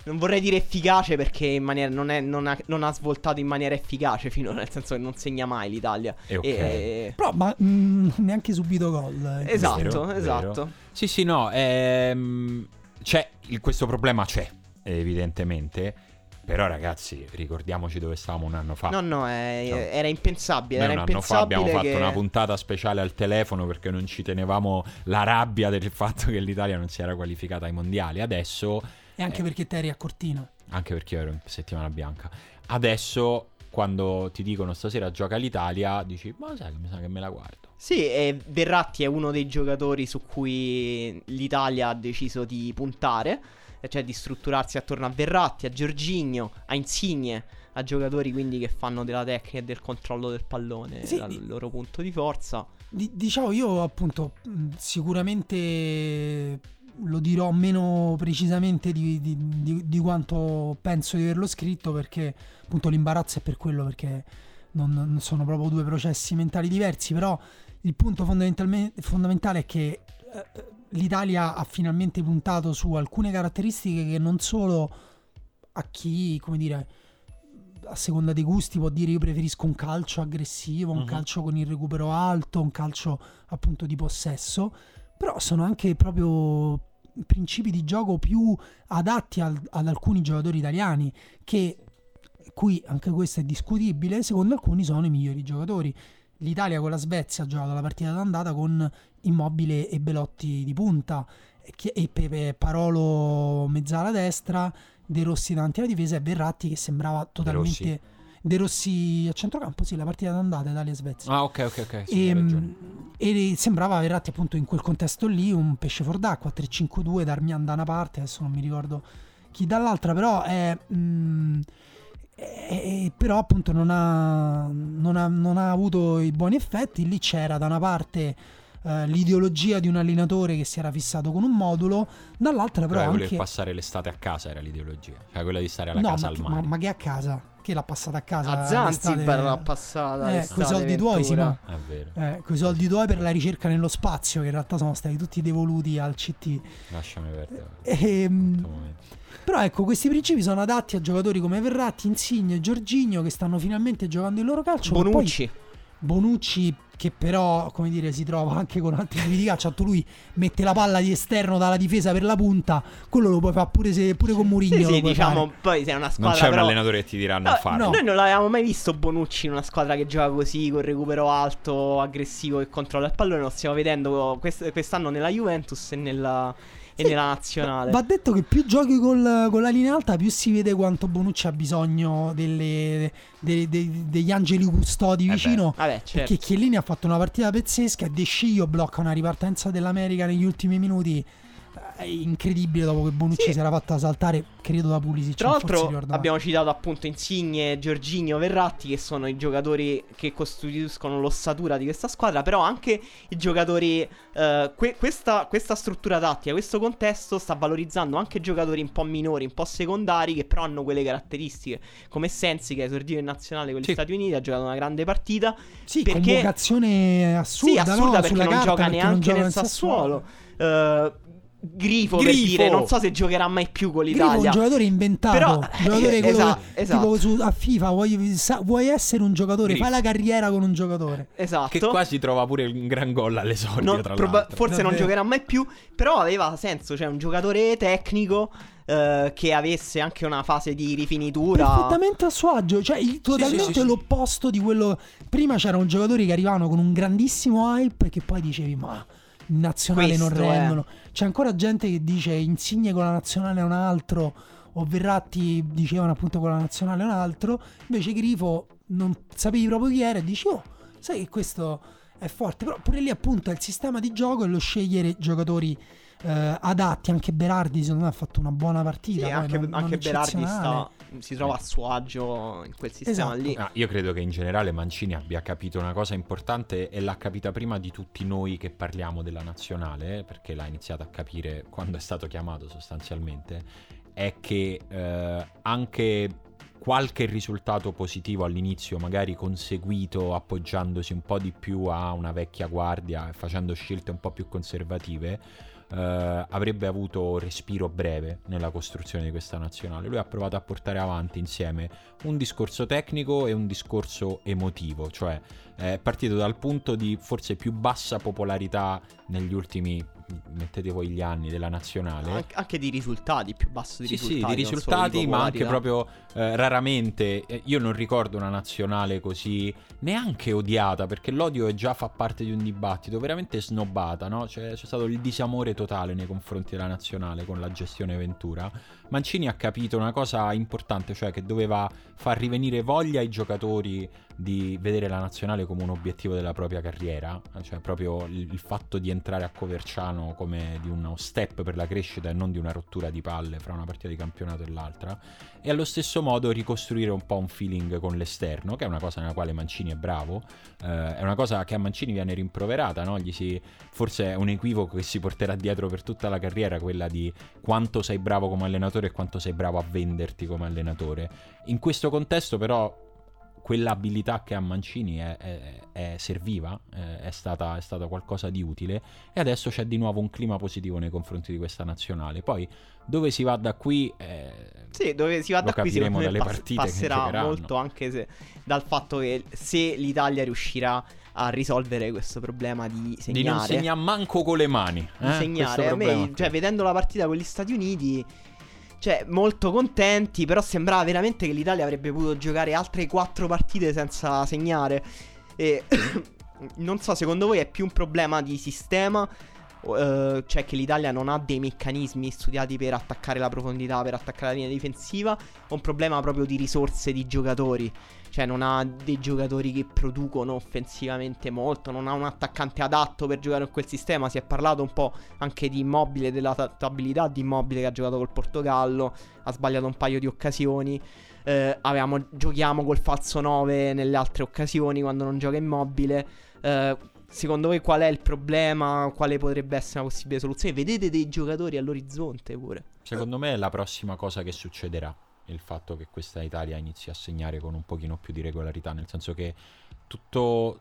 Non vorrei dire efficace perché in maniera, non, è- non ha, non ha svoltato in maniera efficace finora, nel senso che non segna mai l'Italia. E ok. E- Però ma, mm, neanche subito gol. eh. Esatto, Vero, vero. esatto. Sì, sì, no, ehm, c'è il- questo problema c'è, evidentemente. Però ragazzi, ricordiamoci dove stavamo un anno fa. No, no, è- Cioè, era impensabile. Noi Era un anno fa abbiamo fatto che... una puntata speciale al telefono perché non ci tenevamo la rabbia del fatto che l'Italia non si era qualificata ai mondiali. Adesso, E anche Eh. perché te eri a Cortina. anche perché io ero in settimana bianca, adesso quando ti dicono stasera gioca l'Italia, dici, ma sai che mi sa che me la guardo. Sì, e Verratti è uno dei giocatori su cui l'Italia ha deciso di puntare, cioè di strutturarsi attorno a Verratti, a Giorginio, a Insigne, a giocatori quindi che fanno della tecnica e del controllo del pallone Sì. dal loro punto di forza. Di- diciamo io appunto sicuramente lo dirò meno precisamente di, di- di- di quanto penso di averlo scritto perché appunto l'imbarazzo è per quello perché non, non sono proprio due processi mentali diversi però il punto fondamentale è che eh, l'Italia ha finalmente puntato su alcune caratteristiche che non solo a chi come dire a seconda dei gusti può dire io preferisco un calcio aggressivo, un Mhm. calcio con il recupero alto, un calcio appunto di possesso, però sono anche proprio principi di gioco più adatti al- ad alcuni giocatori italiani che qui anche questo è discutibile, secondo alcuni sono i migliori giocatori. L'Italia con la Svezia ha giocato la partita d'andata con Immobile e Belotti di punta e Pepe Parolo mezzala destra, De Rossi davanti alla difesa e Verratti che sembrava totalmente De Rossi a centrocampo, sì, la partita d'andata Italia-Svezia. Ah, ok, ok, ok. sì, E. Ehm, e sembrava Verratti appunto in quel contesto lì un pesce fuor d'acqua 3-5-2 Darmian da una parte adesso non mi ricordo chi dall'altra però è, mm, è- è- però appunto non ha, non, ha, non ha avuto i buoni effetti lì c'era da una parte eh, l'ideologia di un allenatore che si era fissato con un modulo dall'altra però Però anche passare l'estate a casa era l'ideologia. Cioè quella di stare alla no, casa ma, al ma, mare. ma che a casa che l'ha passata a casa A Zanzibar l'ha passata. eh, l'estate, coi soldi tuoi È vero. eh, con i soldi tuoi per la ricerca nello spazio, che in realtà sono stati tutti devoluti al CT. Lasciami perdere. Ehm, questo momento. però ecco, questi principi sono adatti a giocatori come Verratti, Insigne e Giorginio che stanno finalmente giocando il loro calcio. che poi Bonucci. Che però, come dire, si trova anche con altri tipi di calcio. Lui mette la palla di esterno dalla difesa per la punta. Quello lo puoi fare pure, se, pure con Mourinho. Sì, sì, diciamo, fare. poi sei una Non squadra c'è un però- allenatore che ti dirà non No, farlo. no. Noi non l'avevamo mai visto Bonucci in una squadra che gioca così, con recupero alto, aggressivo e controlla il pallone. Lo stiamo vedendo quest- quest'anno nella Juventus e nella e nella nazionale. Va detto che più giochi col- con la linea alta, più si vede quanto Bonucci ha bisogno delle- de- de- degli angeli custodi beh. vicino. Vabbè, certo. Perché Chiellini ha fatto una partita pazzesca e De Sciglio blocca una ripartenza dell'America negli ultimi minuti. Incredibile dopo che Bonucci Sì. si era fatta saltare, credo da Pulisic. Tra l'altro abbiamo citato appunto Insigne, Giorginio, Verratti che sono i giocatori che costituiscono l'ossatura di questa squadra, però anche i giocatori, eh, que- questa, questa struttura tattica, questo contesto sta valorizzando anche giocatori un po' minori, un po' secondari che però hanno quelle caratteristiche, come Sensi che è esordito in nazionale con gli Sì. Stati Uniti, ha giocato una grande partita, Sì, perché- convocazione assurda, sì, assurda no? perché Sulla non carta, gioca perché non neanche gioca nel Sassuolo. Eh, Grifo, per Grifo! dire, non so se giocherà mai più con Grifo è l'Italia. un giocatore inventato, Però- un giocatore esatto, che- esatto. tipo su- a FIFA vuoi, sa- vuoi essere un giocatore, Grifo. fai la carriera con un giocatore. Esatto. Che quasi trova pure un gran gol all'esordio, Non- tra proba- forse non Davvero. giocherà mai più. Però aveva senso. Cioè, un giocatore tecnico eh, che avesse anche una fase di rifinitura. Perfettamente a suo agio, cioè il- totalmente sì, sì. l'opposto di quello. Prima c'erano giocatori che arrivavano con un grandissimo hype e che poi dicevi, ma in nazionale non Questo, eh. rendono. C'è ancora gente che dice Insigne con la nazionale è un altro, o Verratti dicevano appunto con la nazionale è un altro. Invece Grifo non sapevi proprio chi era e dici, oh, sai che questo è forte. Però pure lì appunto è il sistema di gioco e lo scegliere giocatori. eh, adatti anche Berardi secondo me ha fatto una buona Sì, partita poi anche, non- non anche Berardi eccezionale. sta, si trova a suo agio in quel sistema Esatto. lì. Ah, io credo che in generale Mancini abbia capito una cosa importante e l'ha capita prima di tutti noi che parliamo della nazionale, perché l'ha iniziato a capire quando è stato chiamato sostanzialmente, è che eh, anche qualche risultato positivo all'inizio, magari conseguito appoggiandosi un po' di più a una vecchia guardia e facendo scelte un po' più conservative, eh, avrebbe avuto respiro breve nella costruzione di questa nazionale. Lui ha provato a portare avanti insieme un discorso tecnico e un discorso emotivo, cioè è partito dal punto di forse più bassa popolarità negli ultimi, mettete voi gli anni, della nazionale. Anche, anche di risultati, più basso di Sì, sì, risultati. di non solo risultati, ma anche popolarità. proprio eh, raramente. eh, io non ricordo una nazionale così neanche odiata, perché l'odio è già fa parte di un dibattito, veramente snobbata, no? C'è, c'è stato il disamore totale nei confronti della nazionale con la gestione Ventura. Mancini ha capito una cosa importante, cioè che doveva far rivenire voglia ai giocatori di vedere la nazionale come un obiettivo della propria carriera, cioè proprio il, il fatto di entrare a Coverciano come di uno step per la crescita e non di una rottura di palle fra una partita di campionato e l'altra, e allo stesso modo ricostruire un po' un feeling con l'esterno, che è una cosa nella quale Mancini è bravo, eh, è una cosa che a Mancini viene rimproverata, no? Si, forse è un equivoco che si porterà dietro per tutta la carriera, quella di quanto sei bravo come allenatore e quanto sei bravo a venderti come allenatore. In questo contesto però quell'abilità che ha Mancini è, è- è serviva, è, stata, è stata qualcosa di utile e adesso c'è di nuovo un clima positivo nei confronti di questa nazionale. Poi dove si va da qui... eh, Sì, dove si va da qui secondo me dalle pass- passerà molto anche se dal fatto che se l'Italia riuscirà a risolvere questo problema di segnare di non segnare manco con le mani. eh, segnare. A me, cioè, vedendo la partita con gli Stati Uniti, cioè, molto contenti. Però sembrava veramente che l'Italia avrebbe potuto giocare altre quattro partite senza segnare. E non so, secondo voi è più un problema di sistema? eh, cioè che l'Italia non ha dei meccanismi studiati per attaccare la profondità, per attaccare la linea difensiva, o un problema proprio di risorse di giocatori? Cioè non ha dei giocatori che producono offensivamente molto, non ha un attaccante adatto per giocare in quel sistema. Si è parlato un po' anche di immobile, della adattabilità di immobile che ha giocato col Portogallo, ha sbagliato un paio di occasioni. Eh, avevamo, giochiamo col falso 9 nelle altre occasioni quando non gioca immobile. Eh, secondo voi qual è il problema? Quale potrebbe essere una possibile soluzione? Vedete dei giocatori all'orizzonte pure? Secondo me è la prossima cosa che succederà. Il fatto che questa Italia inizi a segnare con un pochino più di regolarità. Nel senso che tutto.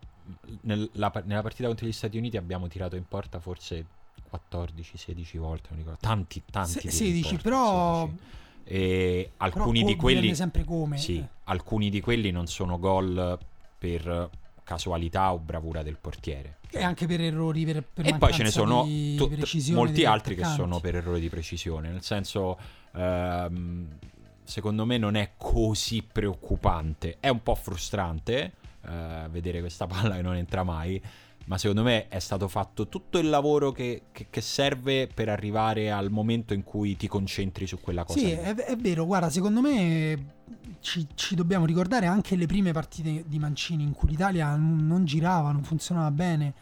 nel- la- nella partita contro gli Stati Uniti abbiamo tirato in porta forse 14-16 volte. Non ricordo. Tanti, tanti. Se- tiri in 16, porta, però 16. E alcuni di quelli. Sì, alcuni di quelli non sono gol per casualità o bravura del portiere. E anche per errori per, per e poi ce ne sono precisione molti altri che sono per errori di precisione. Nel senso, ehm, secondo me non è così preoccupante. È un po' frustrante eh, vedere questa palla che non entra mai. ma secondo me è stato fatto tutto il lavoro che, che, che serve per arrivare al momento in cui ti concentri su quella cosa. Sì, è, è, vero, guarda, secondo me ci, ci, dobbiamo ricordare anche le prime partite di Mancini in cui l'Italia non, girava, non funzionava bene,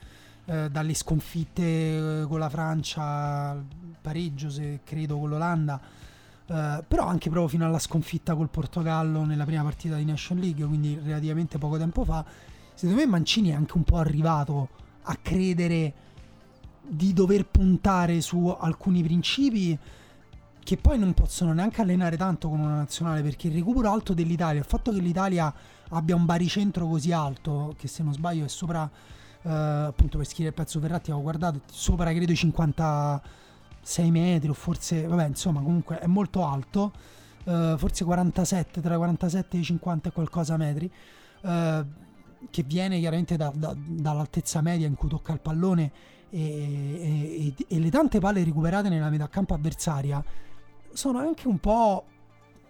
eh, dalle sconfitte eh, con la Francia, pareggio se credo con l'Olanda. Uh, però anche proprio fino alla sconfitta col Portogallo nella prima partita di Nation League, quindi relativamente poco tempo fa, secondo me Mancini è anche un po' arrivato a credere di dover puntare su alcuni principi che poi non possono neanche allenare tanto con una nazionale perché il recupero alto dell'Italia, il fatto che l'Italia abbia un baricentro così alto, che se non sbaglio è sopra, uh, appunto per scrivere il pezzo Ferratti ho guardato, sopra credo i 56 metri o forse, vabbè insomma comunque è molto alto, uh, forse 47, tra 47 e i 50 e qualcosa metri. Uh, che viene chiaramente da, da, dall'altezza media in cui tocca il pallone e, e, e, le tante palle recuperate nella metà campo avversaria sono anche un po'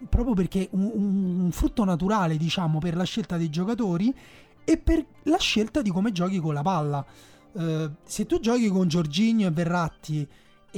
proprio perché un, un, frutto naturale diciamo per la scelta dei giocatori e per la scelta di come giochi con la palla uh, se tu giochi con Giorginio e Verratti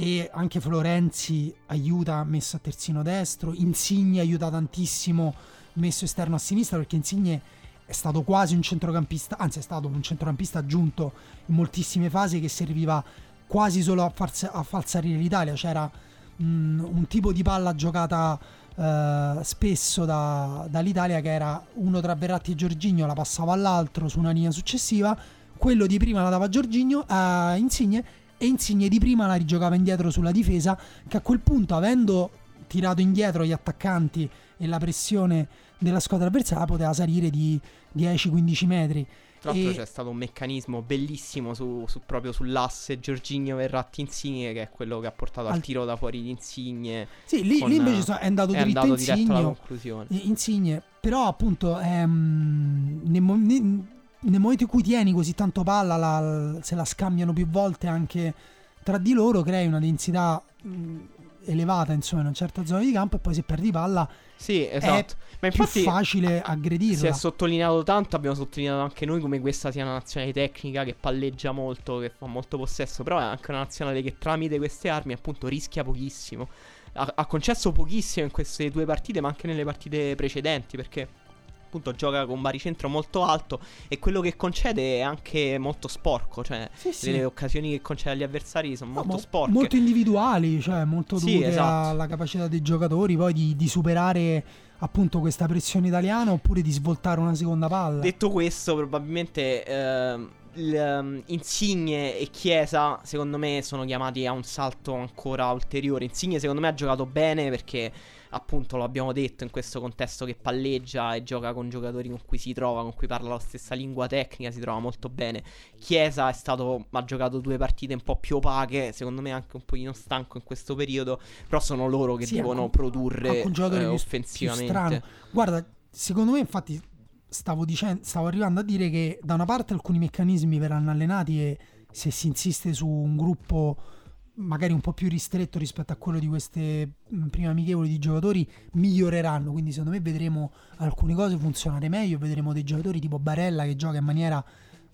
e anche Florenzi aiuta messo a terzino destro Insigne aiuta tantissimo messo esterno a sinistra perché Insigne è stato quasi un centrocampista, anzi è stato un centrocampista aggiunto in moltissime fasi che serviva quasi solo a far, a far salire l'Italia, c'era mh, un tipo di palla giocata uh, spesso da, dall'Italia che era uno tra Verratti e Giorginio, la passava all'altro su una linea successiva, quello di prima la dava Giorginio a Insigne e Insigne di prima la rigiocava indietro sulla difesa che a quel punto avendo tirato indietro gli attaccanti e la pressione della squadra avversaria poteva salire di 10-15 metri. Tra l'altro e... c'è stato un meccanismo bellissimo su, su, proprio sull'asse Giorginio Verratti Insigne che è quello che ha portato al, al tiro da fuori di Insigne. Sì, lì, lì invece è andato, è andato diretto alla conclusione. Insigne, però appunto ehm, nel, nel, nel, momento in cui tieni così tanto palla, la, se la scambiano più volte anche tra di loro, crei una densità mh, elevata insomma in una certa zona di campo e poi se perdi palla sì, esatto. Ma infatti, più facile aggredirla. Si è sottolineato tanto, abbiamo sottolineato anche noi come questa sia una nazionale tecnica che palleggia molto, che fa molto possesso, però è anche una nazionale che tramite queste armi appunto rischia pochissimo. Ha, ha concesso pochissimo in queste due partite, ma anche nelle partite precedenti, perché appunto gioca con un baricentro molto alto e quello che concede è anche molto sporco, cioè sì, le sì. occasioni che concede agli avversari sono molto mo- sporche. Molto individuali, cioè molto dovute sì, esatto. alla capacità dei giocatori poi di, di superare appunto questa pressione italiana oppure di svoltare una seconda palla. Detto questo, probabilmente eh, Insigne e Chiesa secondo me sono chiamati a un salto ancora ulteriore. Insigne secondo me ha giocato bene perché appunto lo abbiamo detto in questo contesto che palleggia e gioca con giocatori con cui si trova, con cui parla la stessa lingua tecnica, si trova molto bene. Chiesa è stato, ha giocato due partite un po' più opache, secondo me anche un pochino stanco in questo periodo, però sono loro che sì, devono con, produrre eh, offensivamente. Guarda, secondo me infatti stavo, dicendo, stavo arrivando a dire che da una parte alcuni meccanismi verranno allenati e se si insiste su un gruppo magari un po' più ristretto rispetto a quello di queste mm, prime amichevoli di giocatori miglioreranno. Quindi secondo me vedremo alcune cose funzionare meglio vedremo dei giocatori tipo Barella che gioca in maniera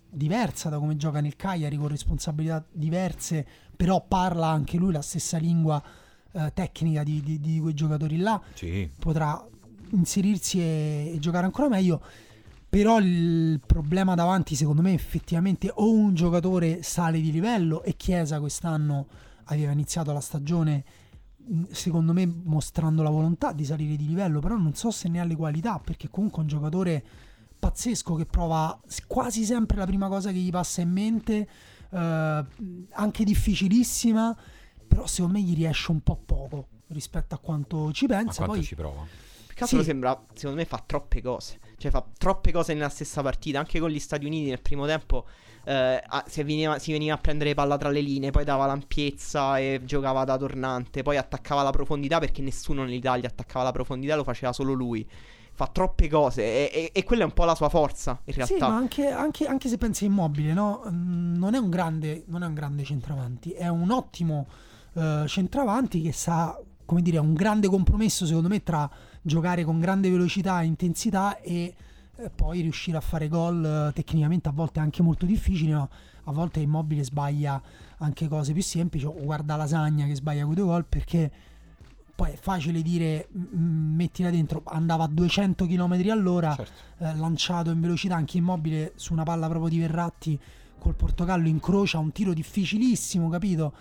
diversa da come gioca nel Cagliari con responsabilità diverse però parla anche lui la stessa lingua eh, tecnica di, di, di, quei giocatori là. Sì. potrà inserirsi e, e giocare ancora meglio. Però il problema davanti secondo me effettivamente o un giocatore sale di livello e Chiesa quest'anno aveva iniziato la stagione secondo me mostrando la volontà di salire di livello, però non so se ne ha le qualità, perché comunque è un giocatore pazzesco che prova quasi sempre la prima cosa che gli passa in mente, eh, anche difficilissima, però secondo me gli riesce un po' poco rispetto a quanto ci pensa. Ma quanto Poi, ci prova? Cazzo sì. sembra, secondo me fa troppe cose, cioè fa troppe cose nella stessa partita, anche con gli Stati Uniti nel primo tempo eh, si, veniva, si, veniva, a prendere palla tra le linee, poi dava l'ampiezza e giocava da tornante, poi attaccava la profondità perché nessuno nell'Italia attaccava la profondità, lo faceva solo lui. Fa troppe cose e, e, e quella è un po' la sua forza in realtà. Sì, ma anche, anche, anche se pensi immobile, no? Mm, non, è un grande, non è un grande centravanti, è un ottimo uh, centravanti che sa, come dire, un grande compromesso secondo me tra giocare con grande velocità e intensità e poi riuscire a fare gol eh, tecnicamente a volte anche molto difficili, ma a volte Immobile sbaglia anche cose più semplici, o guarda Lasagna che sbaglia quei due gol perché poi è facile dire mettila dentro, andava a 200 km all'ora, Certo. eh, lanciato in velocità anche Immobile su una palla proprio di Verratti col Portogallo incrocia un tiro difficilissimo, capito?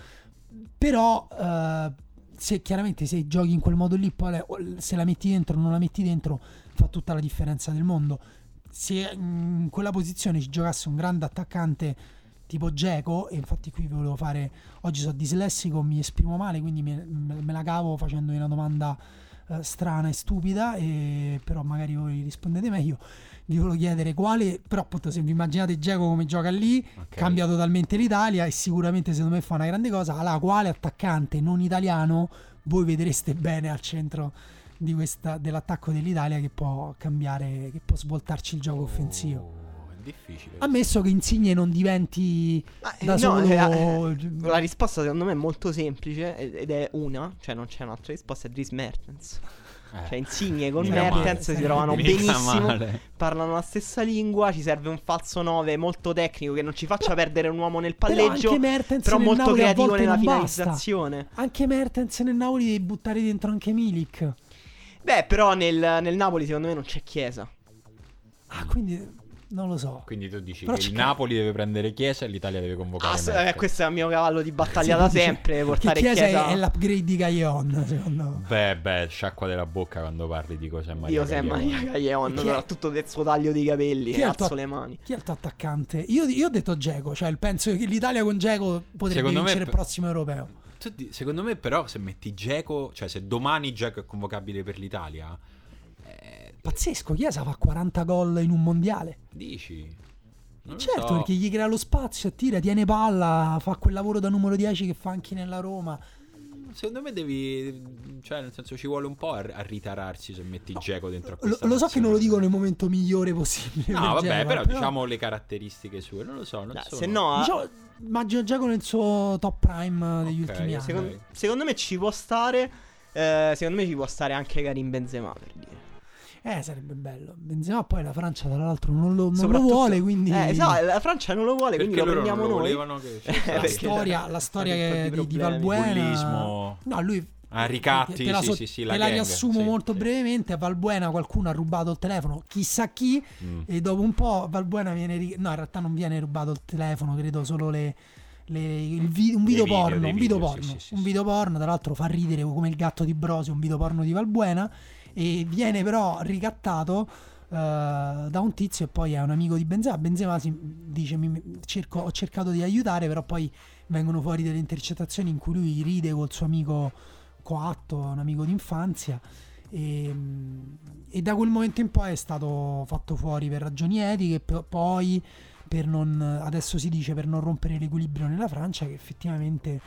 Però eh, se chiaramente se giochi in quel modo lì, poi se la metti dentro o non la metti dentro, fa tutta la differenza del mondo. Se in quella posizione ci giocasse un grande attaccante tipo Geco, e infatti qui volevo fare, oggi sono dislessico, mi esprimo male, quindi me, me la cavo facendo una domanda eh, strana e stupida, e, però magari voi rispondete meglio. Vi volevo chiedere quale, però appunto se vi immaginate Geco come gioca lì, Ok. cambia totalmente l'Italia e sicuramente secondo me fa una grande cosa. Allora, quale attaccante non italiano voi vedreste bene al centro di questa, dell'attacco dell'Italia che può cambiare, che può svoltarci il gioco offensivo? Oh, è difficile. Ammesso che Insigne non diventi Ma, eh, da no, solo eh, La risposta secondo me è molto semplice ed ed è una, cioè non c'è un'altra risposta, è Dries Mertens. Eh. Cioè Insigne con Mica Mertens male. si trovano Mica benissimo, male. parlano la stessa lingua, ci serve un falso 9 molto tecnico che non ci faccia perdere un uomo nel Però palleggio, anche Mertens però nel molto creativo nella non basta. finalizzazione. Anche Mertens nel Napoli devi buttare dentro anche Milik. Beh, però nel, nel Napoli secondo me non c'è Chiesa. Ah, quindi non lo so. Quindi tu dici Però che il ca- Napoli deve prendere Chiesa e l'Italia deve convocare Ah, s- Mertens. eh, questo è il mio cavallo di battaglia Sì, da dice sempre, portare Chiesa, Chiesa, è, è l'upgrade di Gaillon, secondo me. Beh, beh, sciacqua della bocca quando parli di José Maria Io Gaglione. Maria Gaglion, Chi è- soprattutto del suo taglio di capelli, Chi il alzo le mani. Chi è il tuo attaccante? Io, io ho detto Geco, cioè penso che l'Italia con Geco potrebbe Secondo me vincere il per- prossimo europeo. Secondo me, però, se metti Geco, cioè se domani Geco è convocabile per l'Italia, Pazzesco, Chiesa fa 40 gol in un mondiale. dici. Non lo certo, so. perché gli crea lo spazio, tira, tiene palla, fa quel lavoro da numero 10 che fa anche nella Roma. Secondo me devi. Cioè, nel senso, ci vuole un po' a, a ritararsi se metti Geco dentro a Lo, questa lo so che non lo dico nel momento migliore possibile. No, per vabbè, Dzeko, però, diciamo le caratteristiche sue. Non lo so. Non Dai, sono- se no, diciamo, immagino Geco nel suo top prime degli Ok, ultimi anni. secondo, secondo me ci può stare. eh, secondo me ci può stare anche Karim Benzema per dire. Eh, sarebbe bello. Benzema poi la Francia tra l'altro non lo, non lo vuole, quindi Eh, esatto, la Francia non lo vuole, quindi Perché lo loro non prendiamo lo noi. volevano che Eh, la storia, la storia che, di di. Valbuena Bullismo. No, lui Ah, ricatti, te la, sì, so- sì, sì, te la la riassumo sì, molto sì. brevemente. A Valbuena qualcuno ha rubato il telefono, chissà chi, Mm. e dopo un po' a Valbuena viene. ri- No, in realtà non viene rubato il telefono, credo solo le. le- il vi- un video video, porno, un video video, porno, sì, sì, sì, un sì. video porno, tra l'altro fa ridere come il gatto di Brosio, un video porno di Valbuena e viene però ricattato eh, da un tizio e poi è un amico di Benzema. Benzema si dice mi- cerco- ho cercato di aiutare, però poi vengono fuori delle intercettazioni in cui lui ride col suo amico coatto, un amico d'infanzia. E, e da quel momento in poi è stato fatto fuori per ragioni etiche. p- Poi, per non, adesso si dice per non rompere l'equilibrio nella Francia, che effettivamente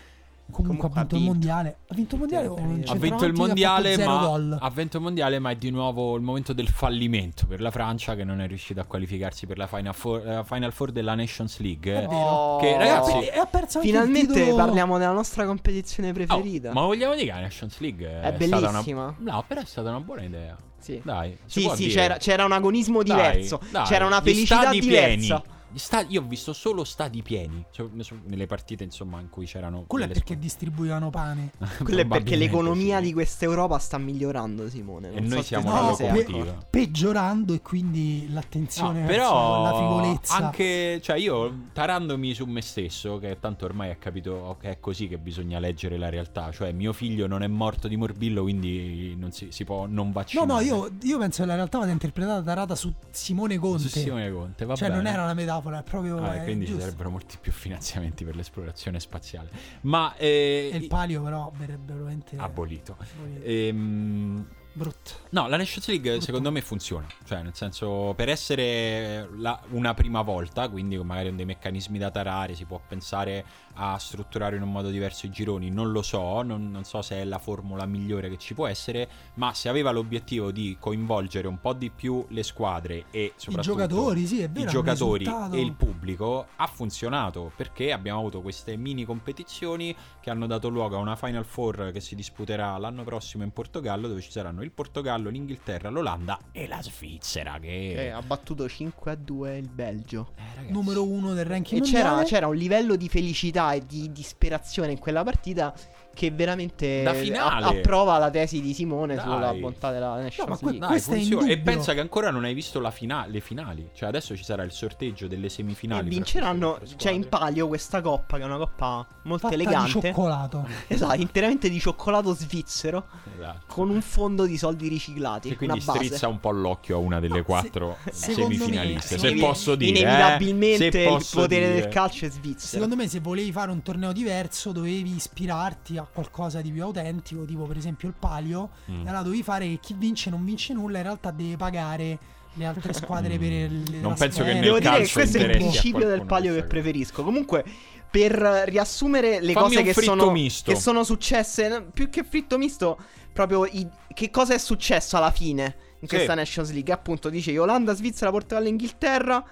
comunque, Comunque ha vinto ha il vinto. mondiale. Ha vinto il mondiale. Ha vinto il mondiale, ma ha vinto il mondiale, ma è di nuovo il momento del fallimento per la Francia che non è riuscita a qualificarsi per la Final Four, la Final Four della Nations League. È vero. Oh, Che, ragazzi, ha perso anche il finalmente titolo- parliamo della nostra competizione Oh, preferita. ma vogliamo dire che la Nations League è, È stata bellissima. una... No, però è stata una buona idea. Sì. Dai, Sì, sì, c'era, c'era un agonismo diverso. dai, C'era una felicità diversa. pieni. Sta- Io ho visto solo stadi pieni cioè, nelle partite insomma in cui c'erano Quello è perché distribuivano pane. Quello è perché l'economia sì. di questa Europa sta migliorando, Simone. E noi so siamo una No, pe- locomotiva. accorto. peggiorando e quindi l'attenzione No, però la frivolezza. anche cioè io tarandomi su me stesso che tanto ormai ha capito che è così che bisogna leggere la realtà cioè mio figlio non è morto di morbillo quindi non si, si può non No, vaccinare no, io, io penso che la realtà vada interpretata da rata su Simone Conte. su Simone Conte va cioè, bene. non era una metafora, è proprio. Ah, quindi ci giusto. sarebbero molti più finanziamenti per l'esplorazione spaziale ma eh, E il palio, però, verrebbe veramente. abolito abolito. Ehm, Brutto. No, la Nations League Brutto. secondo me funziona, cioè nel senso per essere la- una prima volta, quindi con magari dei meccanismi da tarare, si può pensare a strutturare in un modo diverso i gironi, non lo so, non, non so se è la formula migliore che ci può essere, ma se aveva l'obiettivo di coinvolgere un po' di più le squadre e I soprattutto giocatori, sì, è i vero. hanno giocatori e il pubblico ha funzionato perché abbiamo avuto queste mini competizioni che hanno dato luogo a una Final Four che si disputerà l'anno prossimo in Portogallo dove ci saranno il Portogallo, l'Inghilterra, l'Olanda e la Svizzera che... Che ha battuto 5 a 2 il Belgio. Eh. Numero uno del ranking E c'era, c'era un livello di felicità e di disperazione in quella partita che veramente Da finale. a- approva la tesi di Simone Dai. sulla bontà della Nations ma que- funziona. E pensa che ancora non hai visto la fina- le finali. Cioè, adesso ci sarà il sorteggio delle E semifinali. fra vinceranno, c'è in palio questa coppa che è una coppa molto Fatta di elegante. cioccolato. Esatto, interamente di cioccolato svizzero Esatto. con un fondo di soldi riciclati. E quindi una base. strizza un po' l'occhio a una delle No, quattro se- me- semifinaliste. secondo se me- posso dire, Inevitabilmente eh, il potere dire. del calcio è svizzero. Secondo me, se volevi fare un torneo diverso, dovevi ispirarti a qualcosa di più autentico, tipo per esempio il palio. Mm. E allora dovevi fare che chi vince non vince nulla, in realtà deve pagare le altre squadre per il. Non la penso che sfera. nel Devo dire che calcio questo è il principio del palio che preferisco. Comunque, per riassumere le Fammi cose che fritto sono, misto. che sono successe, più che fritto misto, proprio i- che cosa è successo alla fine in Sì. questa Nations League. Appunto, dice Olanda, Svizzera, Portogallo Inghilterra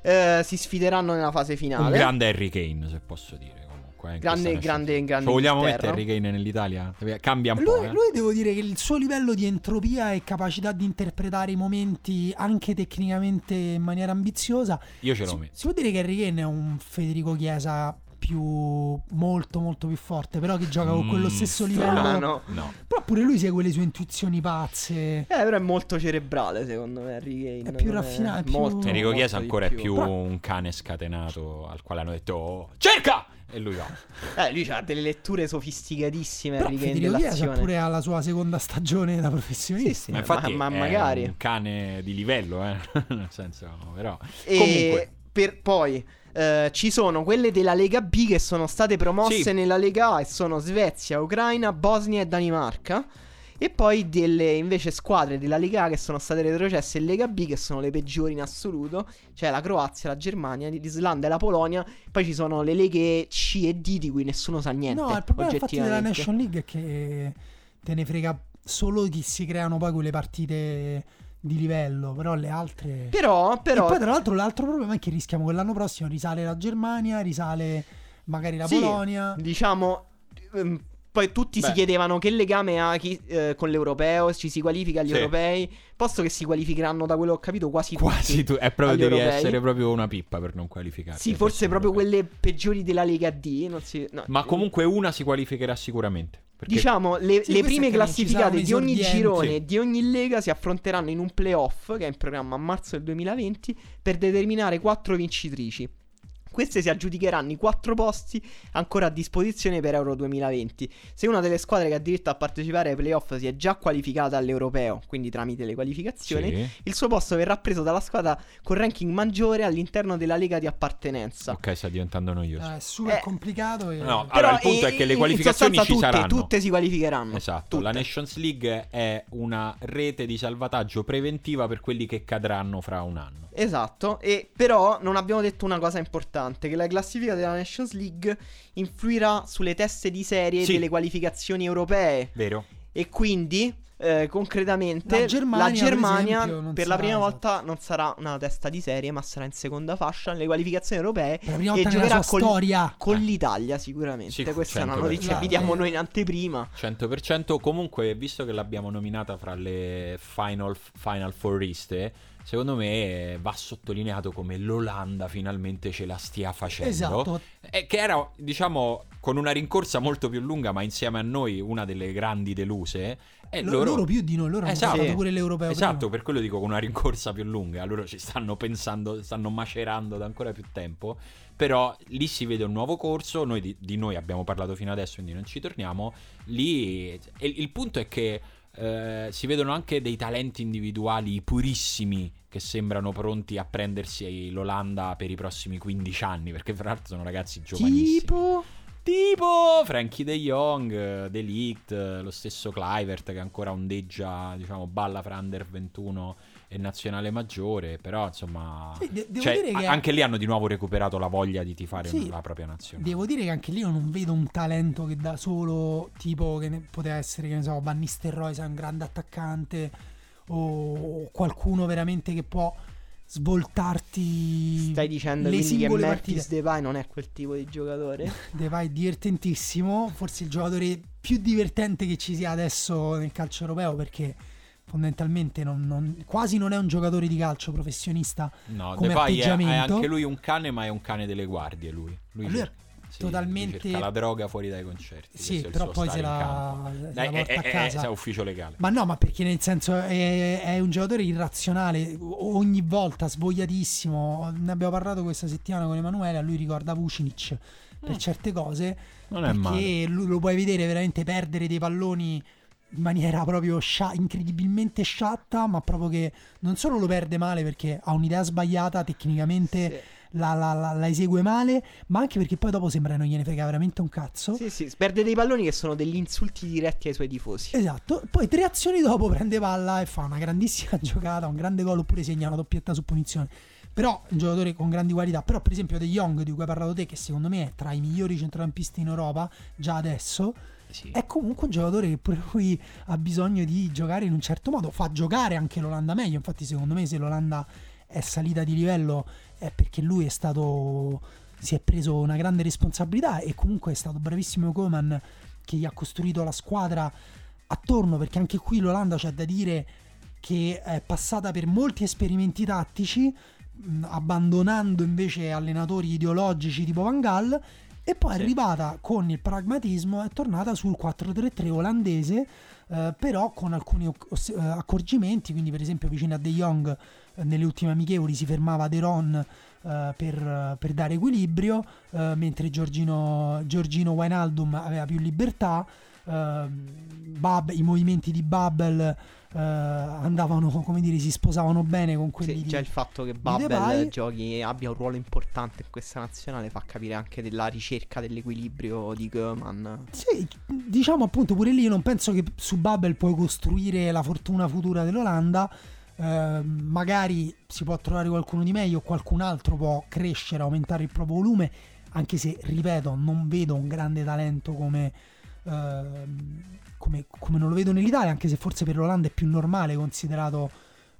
eh, si sfideranno nella fase finale. Un grande Harry Kane, se posso dire. Comunque, eh, in Grande, grande, grande Cioè, vogliamo Inghilterra. mettere Harry Kane nell'Italia? Cambia un po'. Lui, eh. lui devo dire che il suo livello di entropia e capacità di interpretare i momenti anche tecnicamente in maniera ambiziosa. Io ce l'ho Si, messo. si può dire che Harry Kane è un Federico Chiesa più molto molto più forte, però che gioca con quello Mm, stesso livello. Strano. No. Però pure lui segue le sue intuizioni pazze. Eh, però è molto cerebrale, secondo me. Harry Kane. È più raffinato, è più- molto, Enrico Chiesa ancora è più Però- un cane scatenato al quale hanno detto "Oh, cerca! E lui va. Eh, lui ha delle letture sofisticatissime. Però Federico Chiesa pure alla sua seconda stagione da professionista. Sì, sì. Ma infatti ma- ma è magari. un cane di livello, eh. Nel senso, però. E Comunque, per poi eh, ci sono quelle della Lega B che sono state promosse Sì. nella Lega A e sono Svezia, Ucraina, Bosnia e Danimarca. E poi delle invece squadre della Lega A che sono state retrocesse in Lega B, che sono le peggiori in assoluto, cioè la Croazia, la Germania, l'Islanda e la Polonia. Poi ci sono le leghe C e D di cui nessuno sa niente. No, il problema infatti della. Nation League è che te ne frega solo chi si creano poi quelle partite di livello, però le altre... Però, però E poi tra l'altro l'altro problema è che rischiamo che l'anno prossimo risale la Germania, risale magari la Sì, Polonia. Diciamo. Poi tutti si Beh. chiedevano che legame ha chi- eh, con l'europeo, ci si qualifica agli Sì. europei, posto che si qualificheranno da quello che ho capito quasi, quasi tutti. tu. È proprio devi europei. essere proprio una pippa per non qualificarti. Sì, forse proprio europei. quelle peggiori della Lega D. non si- no, Ma comunque una si qualificherà sicuramente. Perché Diciamo, le, Sì, le prime classificate di ogni girone Sì. e di ogni lega si affronteranno in un playoff che è in programma a marzo del 2020 per determinare quattro vincitrici. Queste si aggiudicheranno i quattro posti ancora a disposizione per Euro 2020. Se una delle squadre che ha diritto a partecipare ai playoff si è già qualificata all'europeo, quindi tramite le qualificazioni, Sì. il suo posto verrà preso dalla squadra con ranking maggiore all'interno della lega di appartenenza. Ok, sta diventando noioso. Eh, è super Eh, complicato e... no, Però Allora, il punto in- è che le qualificazioni ci tutte, saranno. Tutte si qualificheranno. Esatto, Tutte. la Nations League è una rete di salvataggio preventiva per quelli che cadranno fra un anno. Esatto, e però non abbiamo detto una cosa importante, che la classifica della Nations League influirà sulle teste di serie Sì. delle qualificazioni europee Vero? e quindi eh, concretamente La Germania, per Germania, esempio, non per la prima esatto. volta non sarà una testa di serie ma sarà in seconda fascia nelle qualificazioni europee Per la prima e volta nella giocherà col, storia. con Eh. l'Italia sicuramente. Sì, Questa è una 100%. notizia che vi diamo noi in anteprima. 100%. Comunque, visto che l'abbiamo nominata fra le Final, final Fouriste, secondo me va sottolineato come l'Olanda finalmente ce la stia facendo. Esatto. E che era, diciamo, con una rincorsa molto più lunga, ma insieme a noi una delle grandi deluse. E Lo- loro, loro... più di noi, loro Esatto. hanno fatto pure l'europeo. Esatto, prima. per quello dico con una rincorsa più lunga. Loro ci stanno pensando, stanno macerando da ancora più tempo. Però lì si vede un nuovo corso. Noi di, di noi abbiamo parlato fino adesso, quindi non ci torniamo. Lì e il punto è che eh, si vedono anche dei talenti individuali purissimi che sembrano pronti a prendersi l'Olanda per i prossimi 15 anni. Perché, fra l'altro, sono ragazzi giovanissimi. Tipo Tipo Frankie De Jong, De Ligt, lo stesso Clivert che ancora ondeggia, diciamo, balla fra under 21 e nazionale maggiore, però insomma, Sì, de- cioè, a- anche lì hanno di nuovo recuperato la voglia di tifare Sì. la propria nazionale. Devo dire che anche lì io non vedo un talento che da solo, tipo che ne- poteva essere, che ne so, Van Nistelrooy, un grande attaccante o qualcuno veramente che può svoltarti stai dicendo le quindi che partite. Depay non è quel tipo di giocatore? Depay è divertentissimo, forse il giocatore più divertente che ci sia adesso nel calcio europeo perché fondamentalmente non- non- quasi non è un giocatore di calcio professionista. No, come Depay è, è atteggiamento. anche lui un cane, ma è un cane delle guardie. Lui, lui, Lui è sì, totalmente- la droga fuori dai concerti. Sì, è però suo poi se la, se la Dai, porta è, a è- casa. è ufficio legale. Ma no, ma perché nel senso è, è un giocatore irrazionale, ogni volta svogliatissimo. Ne abbiamo parlato questa settimana con Emanuele, a lui ricorda Vucinic per certe cose, Non è male. lo puoi vedere veramente perdere dei palloni in maniera proprio scia- incredibilmente sciatta, ma proprio che non solo lo perde male perché ha un'idea sbagliata tecnicamente. La, la- la- la esegue male, ma anche perché poi dopo sembra che non gliene frega veramente un cazzo. Sì, sì, perde dei palloni che sono degli insulti diretti ai suoi tifosi. Esatto, poi tre azioni dopo prende palla e fa una grandissima giocata, un grande gol oppure segna una doppietta su punizione. Però un giocatore con grandi qualità, però per esempio De Jong di cui hai parlato te che secondo me è tra i migliori centrocampisti in Europa già adesso, Sì. è comunque un giocatore che pure lui ha bisogno di giocare in un certo modo, fa giocare anche l'Olanda meglio, infatti secondo me se l'Olanda è salita di livello è perché lui è stato si è preso una grande responsabilità e comunque è stato bravissimo Koeman che gli ha costruito la squadra attorno perché anche qui l'Olanda c'è da dire che è passata per molti esperimenti tattici abbandonando invece allenatori ideologici tipo Van Gaal e poi è arrivata con il pragmatismo è tornata sul 4-3-3 olandese eh, però con alcuni eh, accorgimenti quindi per esempio vicino a De Jong nelle ultime amichevoli si fermava De Ron eh, per, per dare equilibrio eh, mentre Giorgino, Giorgino Wijnaldum aveva più libertà ehm, Bab- i movimenti di Babel eh, andavano come dire si sposavano bene con quelli Sì, di, già il fatto che. Babel giochi e abbia un ruolo importante in questa nazionale fa capire anche della ricerca dell'equilibrio di Koeman. Sì, diciamo appunto pure lì io non penso che su Babel puoi costruire la fortuna futura dell'Olanda. Eh, magari si può trovare qualcuno di meglio, qualcun altro può crescere, aumentare il proprio volume, anche se, ripeto, non vedo un grande talento come, ehm, come, come non lo vedo nell'Italia, anche se forse per l'Olanda è più normale considerato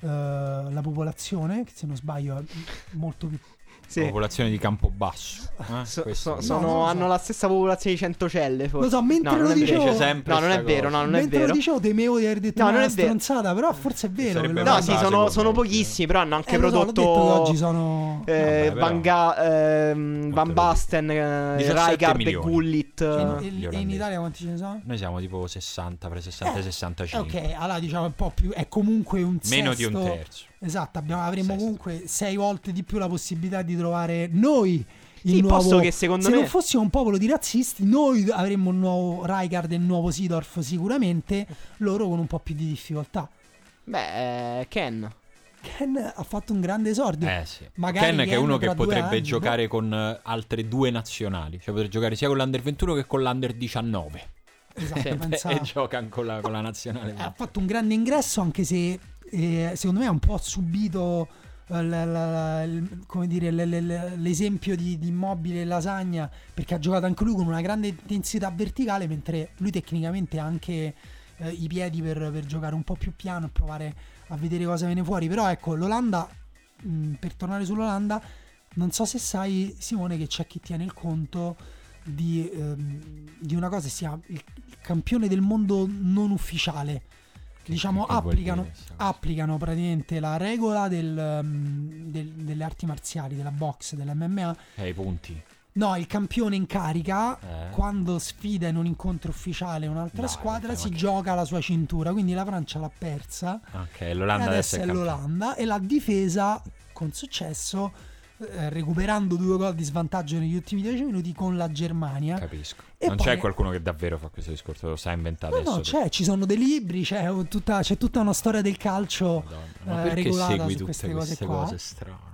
eh, la popolazione, che se non sbaglio è molto più... Sì. Popolazione di Campobasso. eh? So- so- sono- non lo so. hanno la stessa popolazione di Centocelle. Forse. Lo so, mentre no, lo è dicevo- Dice sempre No, non è vero, no, non è Mentre vero. lo dicevo temevo di aver detto No, una non è stronzata, però forse è vero. No, l'Olanda- sì, sono, sono pochissimi, però hanno anche Eh, lo so, prodotto. detto oggi sono... eh, Vabbè, però- Van, Ga- ehm, Van Basten, eh, 17 Rijkaard e. Gullit. Cioè, eh, in- e in. Italia quanti ce ne sono? Noi siamo tipo 60, pre 60 Eh, 65. Ok, allora diciamo un po' più. È comunque un Meno di un terzo. Esatto, Sesto. comunque sei volte di più la possibilità di trovare noi il Sì, nuovo. posto che secondo se me- non fossimo un popolo di razzisti, noi avremmo un nuovo Rijkaard e un nuovo Sidorf sicuramente, loro con un po' più di difficoltà. Beh, eh, Ken. Ken ha fatto un grande esordio. Eh sì. Magari Ken che è Ken uno che potrebbe anni, giocare con eh, altre due nazionali. Cioè potrebbe giocare sia con l'Under 21 che con l'Under 19. Esatto, pensa- e gioca con la, con la nazionale. ha fatto un grande ingresso anche se eh, secondo me ha un po' subito la- la- il- dire, le- le- le- l'esempio di, di immobile lasagna perché ha giocato anche lui con una grande intensità verticale mentre lui tecnicamente ha anche eh, i piedi per, per giocare un po' più piano e provare a vedere cosa viene fuori. Però ecco l'Olanda mh, per tornare sull'Olanda non so se sai Simone che c'è chi tiene il conto di, ehm, di una cosa che si chiama il, campione del mondo non ufficiale diciamo applicano, dire applicano praticamente la regola del, um, del- delle arti marziali, della box, dell'MMA. Eh, i punti. No, il campione in carica, Eh. quando sfida in un incontro ufficiale un'altra Dai, squadra, vabbè, si che- gioca la sua cintura. Quindi la Francia l'ha persa. Ok, e l'Olanda adesso adesso è è l'Olanda e l'ha difesa con successo, eh, recuperando due gol di svantaggio negli ultimi 10 minuti con la Germania. Capisco. E non poi- c'è qualcuno che davvero fa questo discorso, lo sa inventare No, adesso. no, c'è, ci sono dei libri, c'è tutta, c'è tutta una storia del calcio. Madonna, Ma eh, regolata su queste queste, cose cose strane?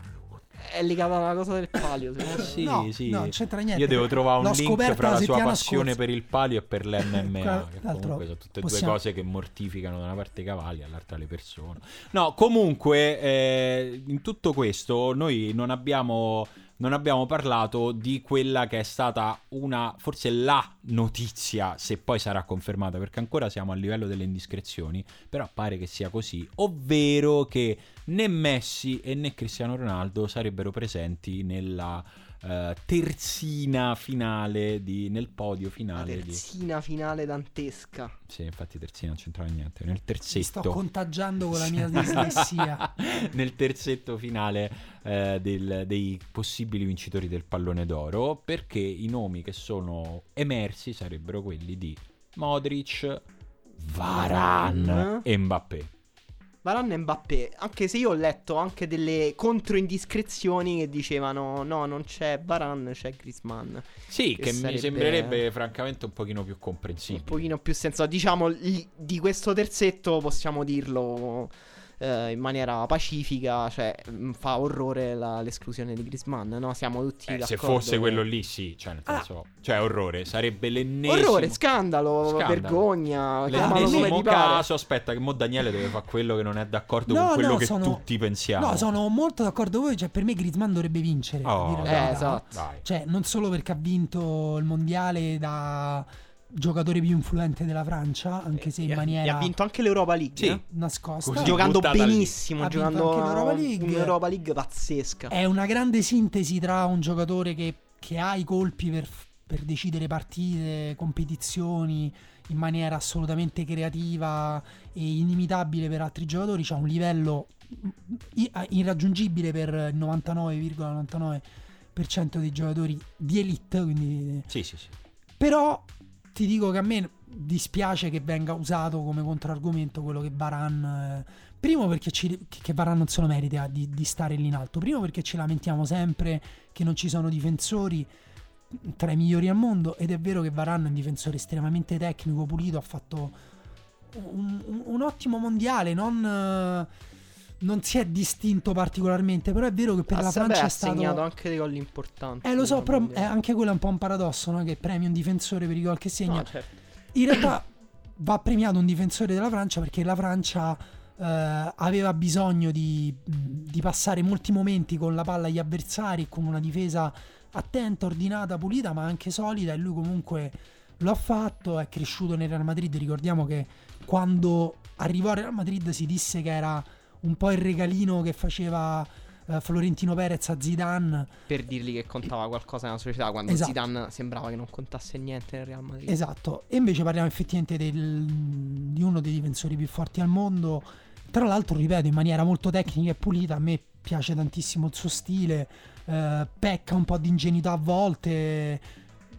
È legata alla cosa del palio. me. Sì, No, sì. no, non c'entra niente. Io devo trovare un L'ho link fra la la sua passione scorsa. per il palio e per l'MMA, Tra che l'altro, comunque sono tutte possiamo- due cose che mortificano da una parte i cavalli, dall'altra le persone. No, comunque, eh, in tutto questo, noi non abbiamo, non abbiamo parlato di quella che è stata una, forse la notizia, se poi sarà confermata, perché ancora siamo a livello delle indiscrezioni, però pare che sia così, ovvero che né Messi e né Cristiano Ronaldo sarebbero presenti nella eh, terzina finale di, nel podio La finale. Di, terzina finale dantesca. sì, infatti terzina non c'entrava niente. Nel Ti terzetto. sto contagiando con la mia dislessia. nel terzetto finale eh, del- dei possibili vincitori del pallone d'oro perché i nomi che sono emersi sarebbero quelli di Modric, Varane Varane. e Mbappé. Varane e Mbappé, anche se io ho letto anche delle controindiscrezioni che dicevano no, non c'è Varane, c'è Griezmann. Sì, Che che, mi sarebbe- sembrerebbe francamente un pochino più Un comprensibile. pochino più senso. Diciamo, di questo terzetto possiamo dirlo eh, in maniera pacifica, cioè mm, fa orrore la- l'esclusione di Griezmann, no? Siamo tutti Eh, d'accordo. se fosse che- quello lì, sì, cioè, nel Ah. senso, cioè orrore, sarebbe l'ennesimo Orrore, scandalo, Scandalo. vergogna, L'ennesimo caso, aspetta, che mo Daniele deve fare quello che non è d'accordo No, con quello no, che sono- tutti pensiamo. No, sono molto d'accordo con voi. Cioè, per me Griezmann dovrebbe vincere. Oh, Eh, esatto. Dai. Cioè, non solo perché ha vinto il mondiale da giocatore più influente della Francia, anche se in E ha- maniera e ha vinto anche l'Europa League. Sì. eh? nascosta. Così. Giocando benissimo, Ha vinto giocando anche l'Europa League. un'Europa League pazzesca. È una grande sintesi tra un giocatore che, che ha i colpi per, per decidere partite, competizioni in maniera assolutamente creativa e inimitabile per altri giocatori. C'ha un livello irraggiungibile per il 99,99% dei giocatori di elite. Quindi Sì, sì, sì. però ti dico che a me dispiace che venga usato come controargomento quello che Varan. eh, primo perché ci, che Varan non se lo merita di, di stare lì in alto. Primo perché ci lamentiamo sempre che non ci sono difensori tra i migliori al mondo. Ed è vero che Varan è un difensore estremamente tecnico, pulito. Ha fatto un, un- un ottimo mondiale. Non, eh, non si è distinto particolarmente. Però è vero che per Ah, la Francia beh, è ha stato. segnato anche dei gol importanti. Eh, lo so, però è anche quello è un po' un paradosso, no? Che premi un difensore per i gol che segna. No, certo. In realtà va premiato un difensore della Francia perché la Francia eh, aveva bisogno di, di passare molti momenti con la palla agli avversari, con una difesa attenta, ordinata, pulita, ma anche solida. E lui comunque lo ha fatto. È cresciuto nel Real Madrid. Ricordiamo che quando arrivò al Real Madrid si disse che era un po' il regalino che faceva eh, Florentino Perez a Zidane. Per dirgli che contava qualcosa nella società quando Esatto. Zidane sembrava che non contasse niente nel Real Madrid. Esatto, e invece parliamo effettivamente del- di uno dei difensori più forti al mondo. Tra l'altro, ripeto, in maniera molto tecnica e pulita, a me piace tantissimo il suo stile, eh, pecca un po' di ingenuità a volte,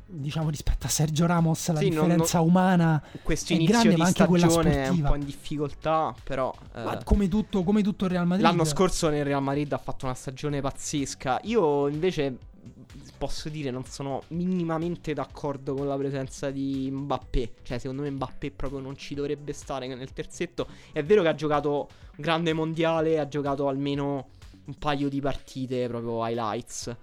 diciamo rispetto a Sergio Ramos la Sì, non- differenza umana, Questo È grande, ma anche quella stagione è un sportiva. po' in difficoltà, però eh, come tutto, come tutto il Real Madrid. l'anno scorso nel Real Madrid ha fatto una stagione pazzesca. Io invece posso dire non sono minimamente d'accordo con la presenza di Mbappé. Cioè, secondo me Mbappé proprio non ci dovrebbe stare nel terzetto. È vero che ha giocato un grande mondiale, ha giocato almeno un paio di partite proprio highlights,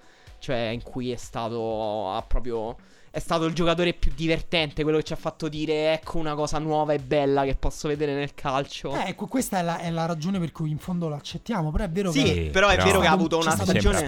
cioè in cui è stato ha proprio è stato il giocatore più divertente, quello che ci ha fatto dire ecco una cosa nuova e bella che posso vedere nel calcio. Eh, ecco, questa è la, è la ragione per cui in fondo lo accettiamo, però è vero Sì, che... però è però- vero che ha avuto una stagione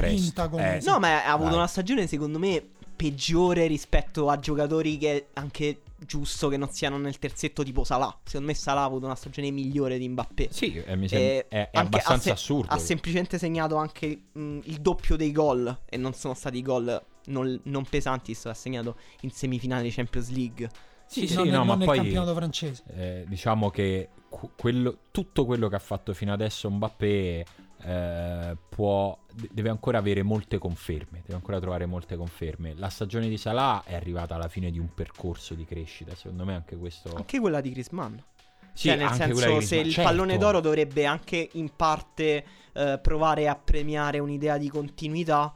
come- Eh, sì. No, ma ha avuto Dai. una stagione secondo me peggiore rispetto a giocatori che anche giusto che non siano nel terzetto tipo Salah. Secondo me Salah ha avuto una stagione migliore di Mbappé. Sì, eh, mi sem- E è, è abbastanza ha se- assurdo. Ha semplicemente segnato anche mh, il doppio dei gol e non sono stati gol non, non pesanti, ha segnato in semifinale di Champions League. Sì, sì, non, no, non ma nel poi campionato francese. eh, diciamo che quello- tutto quello che ha fatto fino adesso Mbappé eh, può, de- deve ancora avere molte conferme, deve ancora trovare molte conferme. La stagione di Salah è arrivata alla fine di un percorso di crescita, secondo me anche questo... Anche quella di Griezmann. Sì, cioè, nel senso, se il Griezmann, pallone certo. d'oro dovrebbe anche in parte eh, provare a premiare un'idea di continuità.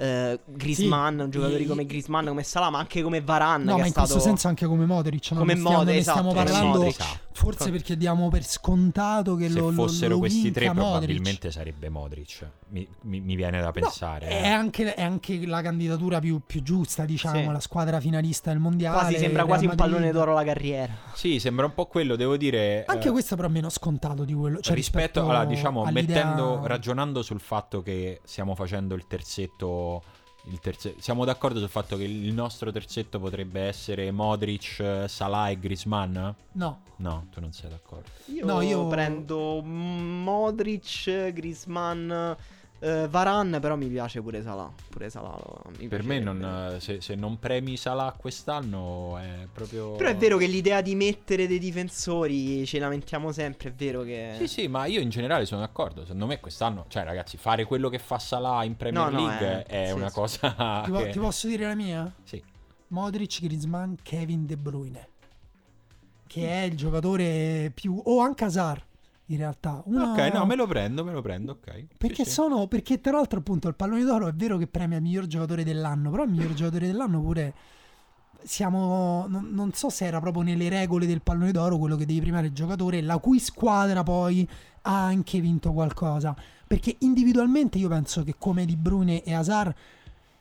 Eh, Griezmann, Sì, un giocatore i- come Griezmann, come Salah, ma anche come Varane. No, che ma è in stato... questo senso anche come Modric. no? Come stiamo, Modric, ne stiamo esatto, come parlando Modric. forse perché diamo per scontato che Se lo, lo- fossero lo questi tre Modric. probabilmente sarebbe Modric. Mi, mi- mi viene da No, pensare. è, eh. anche, è anche la candidatura più, più giusta, diciamo, Sì. la squadra finalista del mondiale. Quasi sembra quasi un pallone d'oro la carriera. Sì, sembra un po' quello, devo dire... Anche eh, questo però è meno scontato di quello. Cioè, rispetto, rispetto allora, diciamo, all'idea- mettendo, ragionando sul fatto che stiamo facendo il terzetto. Il terze- siamo d'accordo sul fatto che il nostro terzetto potrebbe essere Modric, Salah e Griezmann? No, No, tu non sei d'accordo. Io, No, io- prendo Modric, Griezmann, Eh, Varan, però mi piace pure Salah. Pure Salah lo- mi Per me, non, se, se non premi Salah quest'anno è proprio. Però è vero che l'idea di mettere dei difensori ci lamentiamo sempre, è vero che... Sì, sì, ma io in generale sono d'accordo. Secondo me quest'anno, cioè, ragazzi, fare quello che fa Salah in Premier No, no, League è- è, sì, una sì. cosa. Ti, che- ti posso dire la mia? Sì. Modric, Griezmann, Kevin De Bruyne. Che è il giocatore più... O anche Hazard, in realtà. Una- Ok, no, me lo prendo, me lo prendo, ok. Perché sì. sono. Perché tra l'altro, appunto, il pallone d'oro è vero che premia il miglior giocatore dell'anno. Però il miglior giocatore dell'anno pure. Siamo. Non, non so se era proprio nelle regole del pallone d'oro quello che devi premiare il giocatore, la cui squadra poi ha anche vinto qualcosa. Perché individualmente io penso che come Di Bruyne e Hazard.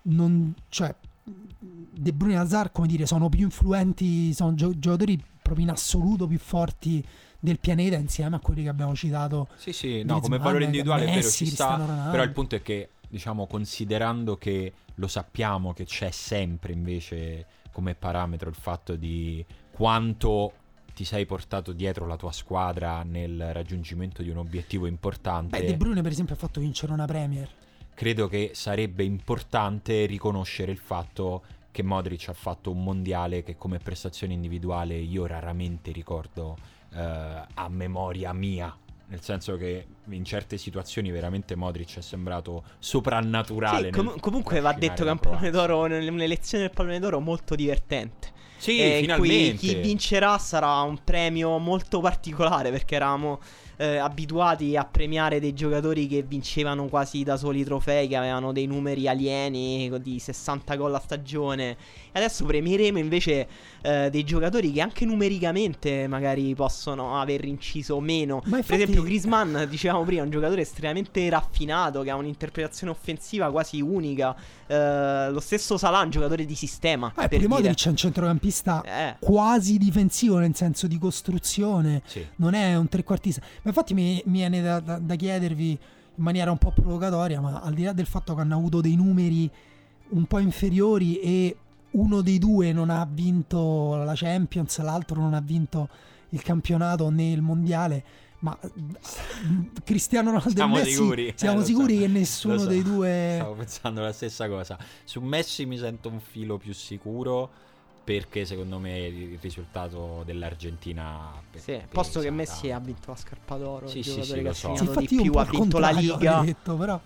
Non, cioè, De Bruyne e Hazard, come dire, sono più influenti, sono gio- giocatori proprio in assoluto più forti del pianeta insieme a quelli che abbiamo citato Sì, sì, no, come valore individuale è vero, ci sta. Però il punto è che, diciamo, considerando che lo sappiamo che c'è sempre invece come parametro il fatto di quanto ti sei portato dietro la tua squadra nel raggiungimento di un obiettivo importante, Beh, De Bruyne per esempio ha fatto vincere una Premier. credo che sarebbe importante riconoscere il fatto che Modric ha fatto un mondiale che come prestazione individuale io raramente ricordo eh, a memoria mia. Nel senso che in certe situazioni veramente Modric è sembrato soprannaturale. Sì, com- comunque va detto che è un pallone d'oro, un'elezione del pallone d'oro molto divertente. Sì, e in cui finalmente. chi vincerà sarà un premio molto particolare perché eravamo eh, abituati a premiare dei giocatori che vincevano quasi da soli i trofei, che avevano dei numeri alieni di 60 gol a stagione. E adesso premieremo invece eh, dei giocatori che anche numericamente magari possono aver inciso meno. Ma infatti- Per esempio, Griezmann, dicevamo prima, è un giocatore estremamente raffinato che ha un'interpretazione offensiva quasi unica. Eh, lo stesso Salah, un giocatore di sistema. Ah, e per pure dire. Modric è un centrocampista Eh. quasi difensivo nel senso di costruzione. Sì. Non è un trequartista. Ma infatti mi, mi viene da, da- da chiedervi in maniera un po' provocatoria, ma al di là del fatto che hanno avuto dei numeri un po' inferiori e uno dei due non ha vinto la Champions, l'altro non ha vinto il campionato né il mondiale. Ma mm, Cristiano Ronaldo Siamo e Messi sicuri, eh, siamo lo sicuri so, che nessuno so. dei due Stavo pensando la stessa cosa. Su Messi mi sento un filo più sicuro perché secondo me il risultato dell'Argentina pe- Sì, pesa posto che Messi ha vinto la scarpa d'oro, Sì, il sì, sì, che so. Di più, ha vinto la Liga. detto, però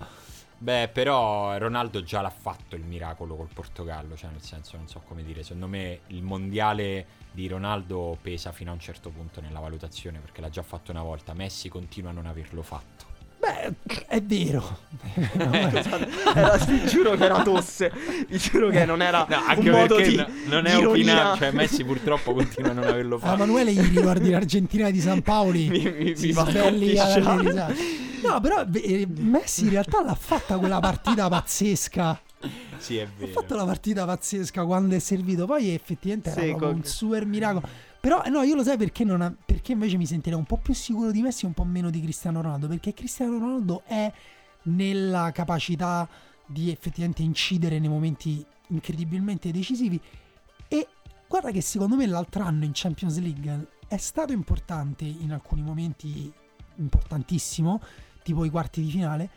Beh, però Ronaldo già l'ha fatto il miracolo col Portogallo, cioè nel senso, non so come dire, secondo me il mondiale di Ronaldo pesa fino a un certo punto nella valutazione perché l'ha già fatto una volta, Messi continua a non averlo fatto. Beh, è vero. Scusate, era- giuro che era tosse. Vi giuro che non era No, anche un modo perché di no- non è opinabile, cioè Messi purtroppo continua a non averlo fatto. Emanuele gli ricordi l'Argentina di San Paoli. Mi- mi- si mi fa. No, però eh, Messi in realtà l'ha fatta quella partita pazzesca. Sì, è Ha vero. fatto la partita pazzesca quando è servito. Poi effettivamente era Sì, un super miracolo. Però no, io lo sai perché, ha- perché invece mi sentirei un po' più sicuro di Messi e un po' meno di Cristiano Ronaldo. Perché Cristiano Ronaldo è nella capacità di effettivamente incidere nei momenti incredibilmente decisivi. E guarda che secondo me l'altro anno in Champions League è stato importante in alcuni momenti, importantissimo, tipo i quarti di finale.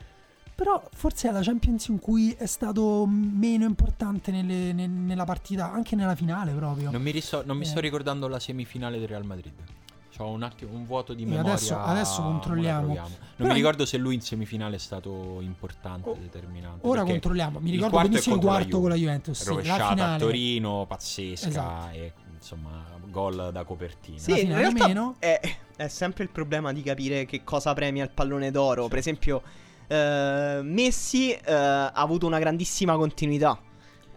Però forse è la Champions in cui è stato meno importante nelle- ne- nella partita, anche nella finale proprio. Non mi, riso- non mi sto Eh. ricordando la semifinale del Real Madrid. Ho un attimo un vuoto di E memoria. adesso- adesso controlliamo. Non Però- mi ricordo se lui in semifinale è stato importante, Oh, determinante. Ora controlliamo. Mi ricordo benissimo il quarto con la Juventus. Sì, la Rovesciata a finale. Torino, pazzesca Esatto. e insomma gol da copertina. Sì, La in finale realtà meno. È, è sempre il problema di capire che cosa premia il pallone d'oro. Per esempio, eh, Messi eh, ha avuto una grandissima continuità.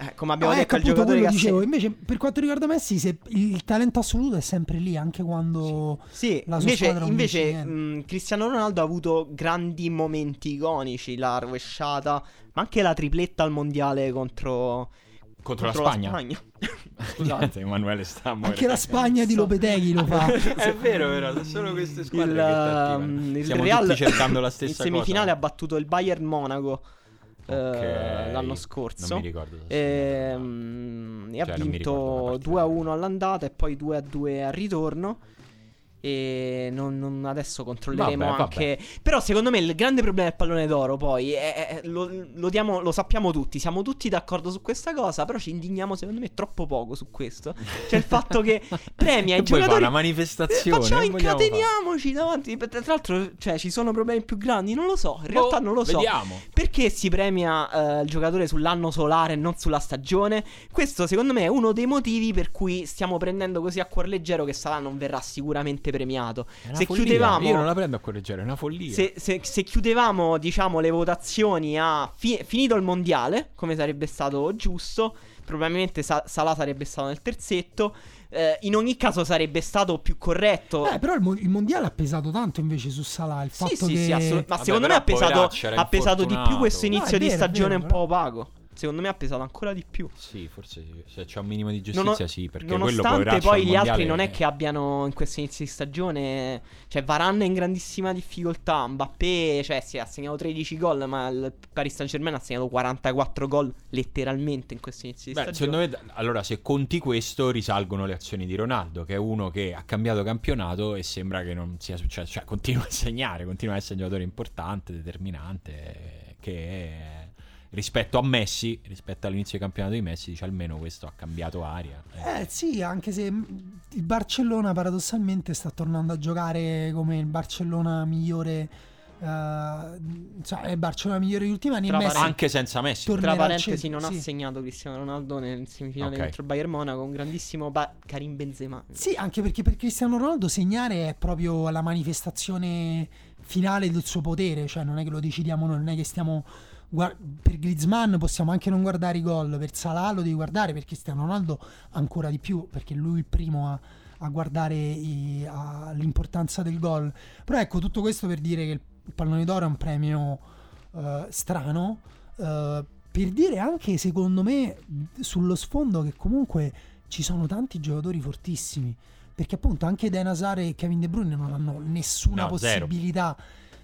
Eh, come abbiamo No, detto, ecco, il giocatore che dicevo. se- Invece, per quanto riguarda Messi, se il talento assoluto è sempre lì, anche quando. Sì, la sua invece, invece mh, Cristiano Ronaldo ha avuto grandi momenti iconici, la rovesciata, ma anche la tripletta al mondiale contro, Contro la contro Spagna. Scusate. Emanuele sta morendo. Anche la Spagna di. Lopeteghi lo fa. È vero, vero, sono solo queste squadre il, che t'attivano. um, il Real tutti cercando la in stessa semifinale cosa. ha battuto il Bayern Monaco eh, Ok. l'anno scorso. Non mi ricordo. Ehm, E, Cioè, ha la vinto partita. 2 a 1 all'andata e poi 2 a 2 al ritorno. E non, non- adesso controlleremo Vabbè, anche. Però, secondo me, il grande problema del pallone d'oro poi è, è- lo, lo diamo- lo sappiamo tutti. Siamo tutti d'accordo su questa cosa. Però ci indigniamo, secondo me, troppo poco su questo. Cioè, il fatto che premia i giocatori. una manifestazione? Facciamo, fare? incateniamoci davanti. Tra l'altro, cioè, ci sono problemi più grandi. Non lo so. In realtà, Boh, non lo so. Vediamo. Perché si premia eh, il giocatore sull'anno solare e non sulla stagione? Questo secondo me è uno dei motivi per cui stiamo prendendo così a cuor leggero che Salah non verrà sicuramente premiato. È una Se follia. chiudevamo Io non la prendo a correggere, è una follia. se, se- se chiudevamo, diciamo, le votazioni a fi- finito il mondiale, come sarebbe stato giusto, probabilmente Sa- Salah sarebbe stato nel terzetto. eh, in ogni caso sarebbe stato più corretto. Eh, però il, mo- il mondiale ha pesato tanto invece su Salah. Il Sì, fatto sì, che... sì, assolut- ma Vabbè, secondo me ha pesato, ha pesato di più questo No, inizio di vero, è stagione vero, un po' opaco. Secondo me ha pesato ancora di più. Sì, forse sì. se c'è un minimo di giustizia Nono- sì, perché quello nonostante poveraccio poi gli altri non è che abbiano in questo inizio di stagione, cioè Varane è in grandissima difficoltà, Mbappé, cioè sì, ha segnato 13 gol, ma il Paris Saint-Germain ha segnato 44 gol letteralmente in questo inizio di Beh, stagione. secondo me, allora, se conti questo, risalgono le azioni di Ronaldo, che è uno che ha cambiato campionato e sembra che non sia successo. Cioè, continua a segnare, continua a essere un giocatore importante, determinante, che rispetto a Messi, rispetto all'inizio del campionato di Messi, dice almeno questo ha cambiato aria. Eh, Eh sì, anche se mh, il Barcellona paradossalmente sta tornando a giocare come il Barcellona migliore, eh, cioè è il Barcellona migliore degli ultimi anni. Tra Messi anche senza Messi. tornerà Tra parentesi, non ha sì. segnato Cristiano Ronaldo nel semifinale Ok. contro il Bayern Monaco. Un grandissimo ba- Karim Benzema. Sì, anche perché per Cristiano Ronaldo segnare è proprio la manifestazione finale del suo potere, cioè non è che lo decidiamo noi, non è che stiamo guar- per Griezmann possiamo anche non guardare i gol, per Salah lo devi guardare, per Cristiano Ronaldo ancora di più, perché lui è il primo a, a guardare i- a- l'importanza del gol. Però ecco, tutto questo per dire che il pallone d'oro è un premio eh, strano, eh, per dire anche secondo me sullo sfondo che comunque ci sono tanti giocatori fortissimi perché appunto anche Den Hazard e Kevin De Bruyne non hanno nessuna No, zero. possibilità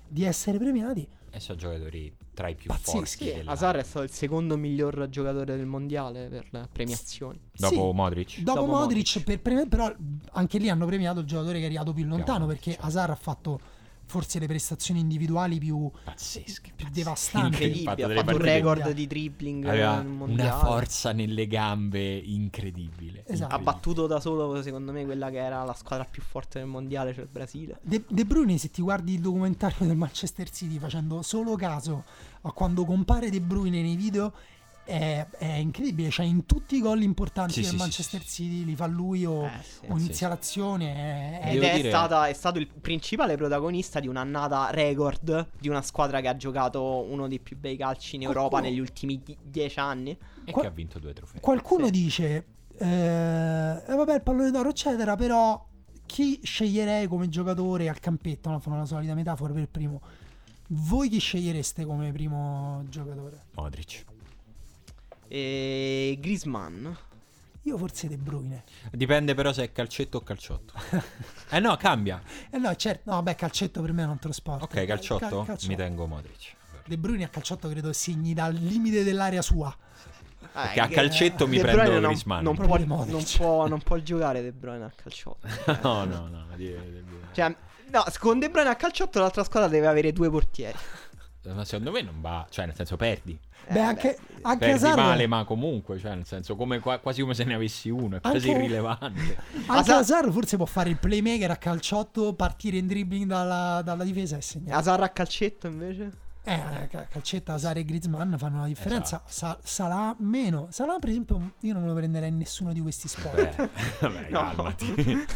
di essere premiati E sono giocatori tra i più Pazzeschi. forti. Sì, della- Hazard è stato il secondo miglior giocatore del mondiale per le premiazioni. Dopo Sì, Modric. dopo, Dopo Modric, Modric. per premi- però anche lì hanno premiato il giocatore che è arrivato più lontano perché certo. Hazard ha fatto forse le prestazioni individuali più, Pazzeschi. più pazzeschi. devastanti Incredibile, ha fatto un record di dribbling Aveva nel mondiale. una forza nelle gambe incredibile. Esatto. Ha battuto da solo, secondo me, quella che era la squadra più forte del mondiale, cioè il Brasile. De, De Bruyne, se ti guardi il documentario del Manchester City facendo solo caso a quando compare De Bruyne nei video, è, è incredibile. Cioè, in tutti i gol importanti Sì, del sì, Manchester sì. City li fa lui o, Eh, sì. o sì, inizia l'azione. È, è- Ed è, dire- stata- è stato il principale protagonista di un'annata record di una squadra che ha giocato uno dei più bei calci in Europa Qualcuno- negli ultimi di- dieci anni. E Qua- che ha vinto due trofei. Qualcuno Sì. dice, eh, eh, vabbè, il pallone d'oro, eccetera, però chi sceglierei come giocatore al campetto? No, fanno la solita metafora per il primo. Voi chi scegliereste come primo giocatore? Modric. E Griezmann. Io forse De Bruyne. Dipende però se è calcetto o calciotto. eh no, cambia. Eh no, certo, no, beh, calcetto per me è un altro sport. Ok, Eh, calciotto? cal- calciotto. Mi tengo Modric. De Bruyne a calciotto credo segni dal limite dell'area sua. Perché a che- calcetto mi De prendo Bruyne non, Griezmann. non, può, non, può, non può giocare De Bruyne a calciotto. no, no, no. di- di- di- Cioè, no, con De Bruyne a calciotto l'altra squadra deve avere due portieri. Ma secondo me non va. Cioè, nel senso, perdi. Beh, Eh, anche, anche Perdi Hazard, male, ma comunque. Cioè, nel senso, come, qua- quasi come se ne avessi uno. È quasi Anche- irrilevante. anche Hazard- forse può fare il playmaker a calciotto, partire in dribbling dalla, dalla difesa e segnare. Hazard a calcetto invece? Eh, ca- calcetta, Hazard e Griezmann fanno la differenza. Esatto. Sa- Salah meno. Salah, per esempio, io non me lo prenderei in nessuno di questi sport. Beh, vabbè, No. calmati.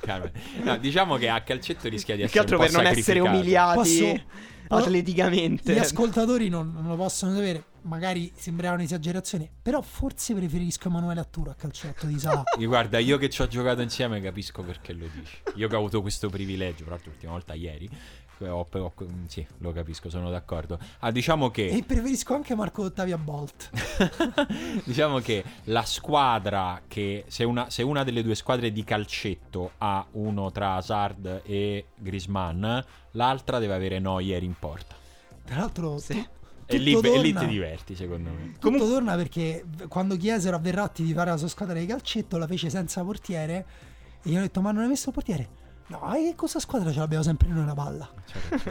Calmati. No, diciamo che a calcetto rischia di Più che essere altro un per non essere umiliati Posso- atleticamente. Gli ascoltatori non, non lo possono sapere, magari sembrava un'esagerazione, però forse preferisco Emanuele Atturo a calciotto di Salah. Guarda, io che ci ho giocato insieme capisco perché lo dici. Io che ho avuto questo privilegio, tra l'altro l'ultima volta ieri. Eh, ho- ho- sì, lo capisco, sono d'accordo. Ah, diciamo che e preferisco anche Marco Ottavia Bolt. diciamo che la squadra che se una, se una delle due squadre di calcetto ha uno tra Hazard e Griezmann, l'altra deve avere Neuer in porta. Tra l'altro, Sì. E lì, tutto e lì torna- ti diverti, secondo me. Tutto torna perché quando chiesero a Verratti di fare la sua squadra di calcetto la fece senza portiere e gli hanno detto ma non hai messo il portiere? No, e che cosa squadra ce l'abbiamo sempre noi la palla?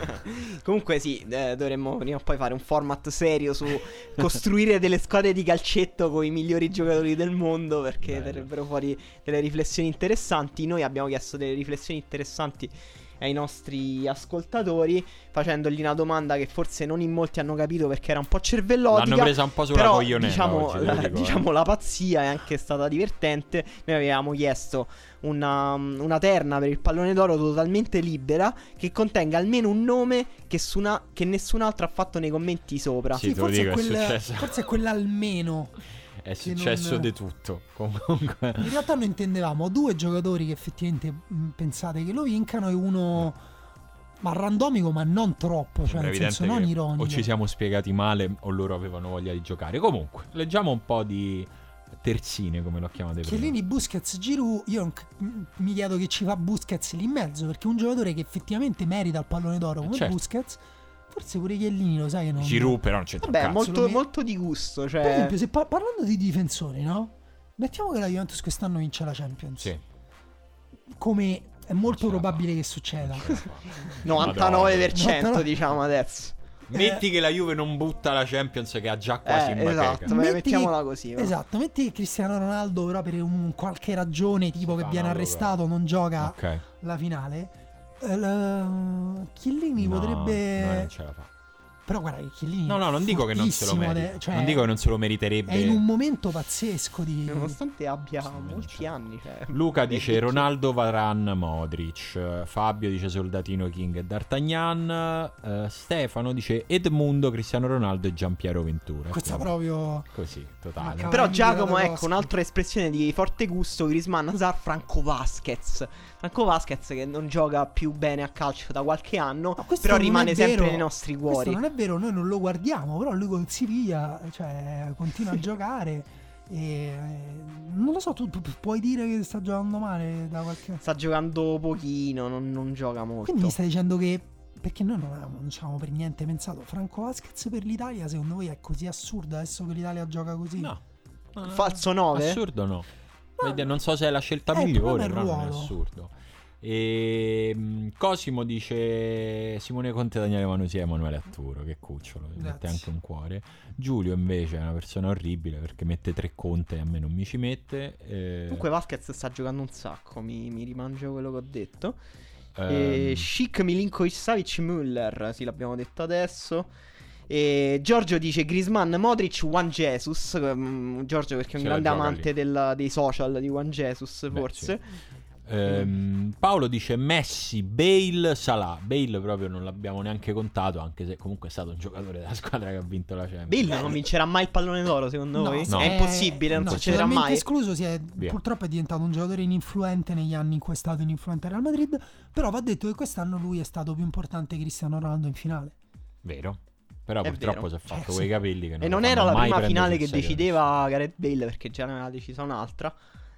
Comunque sì, eh, dovremmo prima o poi fare un format serio su costruire delle squadre di calcetto con i migliori giocatori del mondo perché verrebbero fuori delle riflessioni interessanti. Noi abbiamo chiesto delle riflessioni interessanti ai nostri ascoltatori facendogli una domanda che forse non in molti hanno capito perché era un po' cervellotica. L'hanno presa un po' sulla Però coglionella diciamo, oggi, la, dico, eh. diciamo, la pazzia è anche stata divertente. Noi avevamo chiesto una, una terna per il pallone d'oro totalmente libera che contenga almeno un nome che, su una- che nessun altro ha fatto nei commenti sopra. Sì, lo forse, dico, è è quel- successo. forse è quell'almeno. È successo non- di tutto. Comunque. In realtà noi intendevamo due giocatori che effettivamente mh, pensate che lo vincano e uno ma randomico ma non troppo, cioè nel senso non ironico. O ci siamo spiegati male o loro avevano voglia di giocare. Comunque, leggiamo un po' di terzine, come lo chiamate prima. Chiellini, Busquets, Giroud, io mi chiedo che ci fa Busquets lì in mezzo perché un giocatore che effettivamente merita il pallone d'oro come certo. Busquets, forse pure Chiellini lo sai che non... Giroud però non un Vabbè, cazzo. molto, mi- molto di gusto. Cioè... Per esempio, se par- parlando di difensori, no? Mettiamo che la Juventus quest'anno vince la Champions. Sì. Come è molto probabile che succeda. 99% Madonna. diciamo adesso. Metti che la Juve non butta la Champions che ha già quasi Eh, in bacheca. esatto, mettiamola così. va. Esatto, metti che Cristiano Ronaldo però per un qualche ragione tipo che viene arrestato non gioca Ok. la finale. Eh, la- Chiellini No, potrebbe no, non ce la fa. Però guarda che Chiellini No, no, non dico che non se lo merita. cioè, non dico che non se lo meriterebbe. È in un momento pazzesco di Nonostante abbia Sì, molti anni. Cioè, Luca dice. Ronaldo, Varan, Modric. Eh, Fabio dice Soldatino, King e D'Artagnan. Eh, Stefano dice Edmundo, Cristiano Ronaldo e Giampiero Ventura. questa Quindi, proprio Così, totale. Però Giacomo, ecco, un'altra espressione di forte gusto, Grisman, Hazard, Franco Vasquez. Franco Vasquez che non gioca più bene a calcio da qualche anno, Ma questo però rimane sempre nei nostri Questo cuori. non è vero, noi non lo guardiamo, però lui con Siviglia cioè, continua a giocare e non lo so, tu, tu puoi dire che sta giocando male da qualche Sta giocando pochino, non, non gioca molto. Quindi mi stai dicendo che perché noi non avevamo, non ci avevamo per niente pensato Franco Vasquez per l'Italia, secondo voi è così assurdo adesso che l'Italia gioca così? No. Falso 9? Assurdo no. Vedi, non so se è la scelta Eh, migliore, è il però non è ruolo. assurdo. E mm, Cosimo dice Simone Conte, Daniele Manusi e Emanuele Atturo. Che cucciolo, mi mette Grazie. anche un cuore. Giulio invece è una persona orribile perché mette tre conte e a me non mi ci mette. Eh, Comunque Vasquez sta giocando un sacco, mi, mi rimangio quello che ho detto. ehm, E Chic Milinkovic Savic Müller, sì l'abbiamo detto adesso. E Giorgio dice Grisman, Modric, Juan Jesus. Mm, Giorgio perché è un la grande amante lì. del- dei social di Juan Jesus, Beh, forse. Ehm, Paolo dice Messi, Bale, Salah. Bale proprio non l'abbiamo neanche contato, anche se comunque è stato un giocatore della squadra che ha vinto la Champions. Bill non vincerà mai il pallone d'oro, secondo No, voi? No. È impossibile, non no, succederà mai. escluso, si è- Via. purtroppo è diventato un giocatore ininfluente negli anni in cui è stato ininfluente al Real Madrid, però va detto che quest'anno lui è stato più importante che Cristiano Ronaldo in finale. Vero? Però È purtroppo vero. si è fatto Eh, quei sì. capelli che non E non era la prima finale che decideva Gareth Bale, perché già ne aveva decisa un'altra.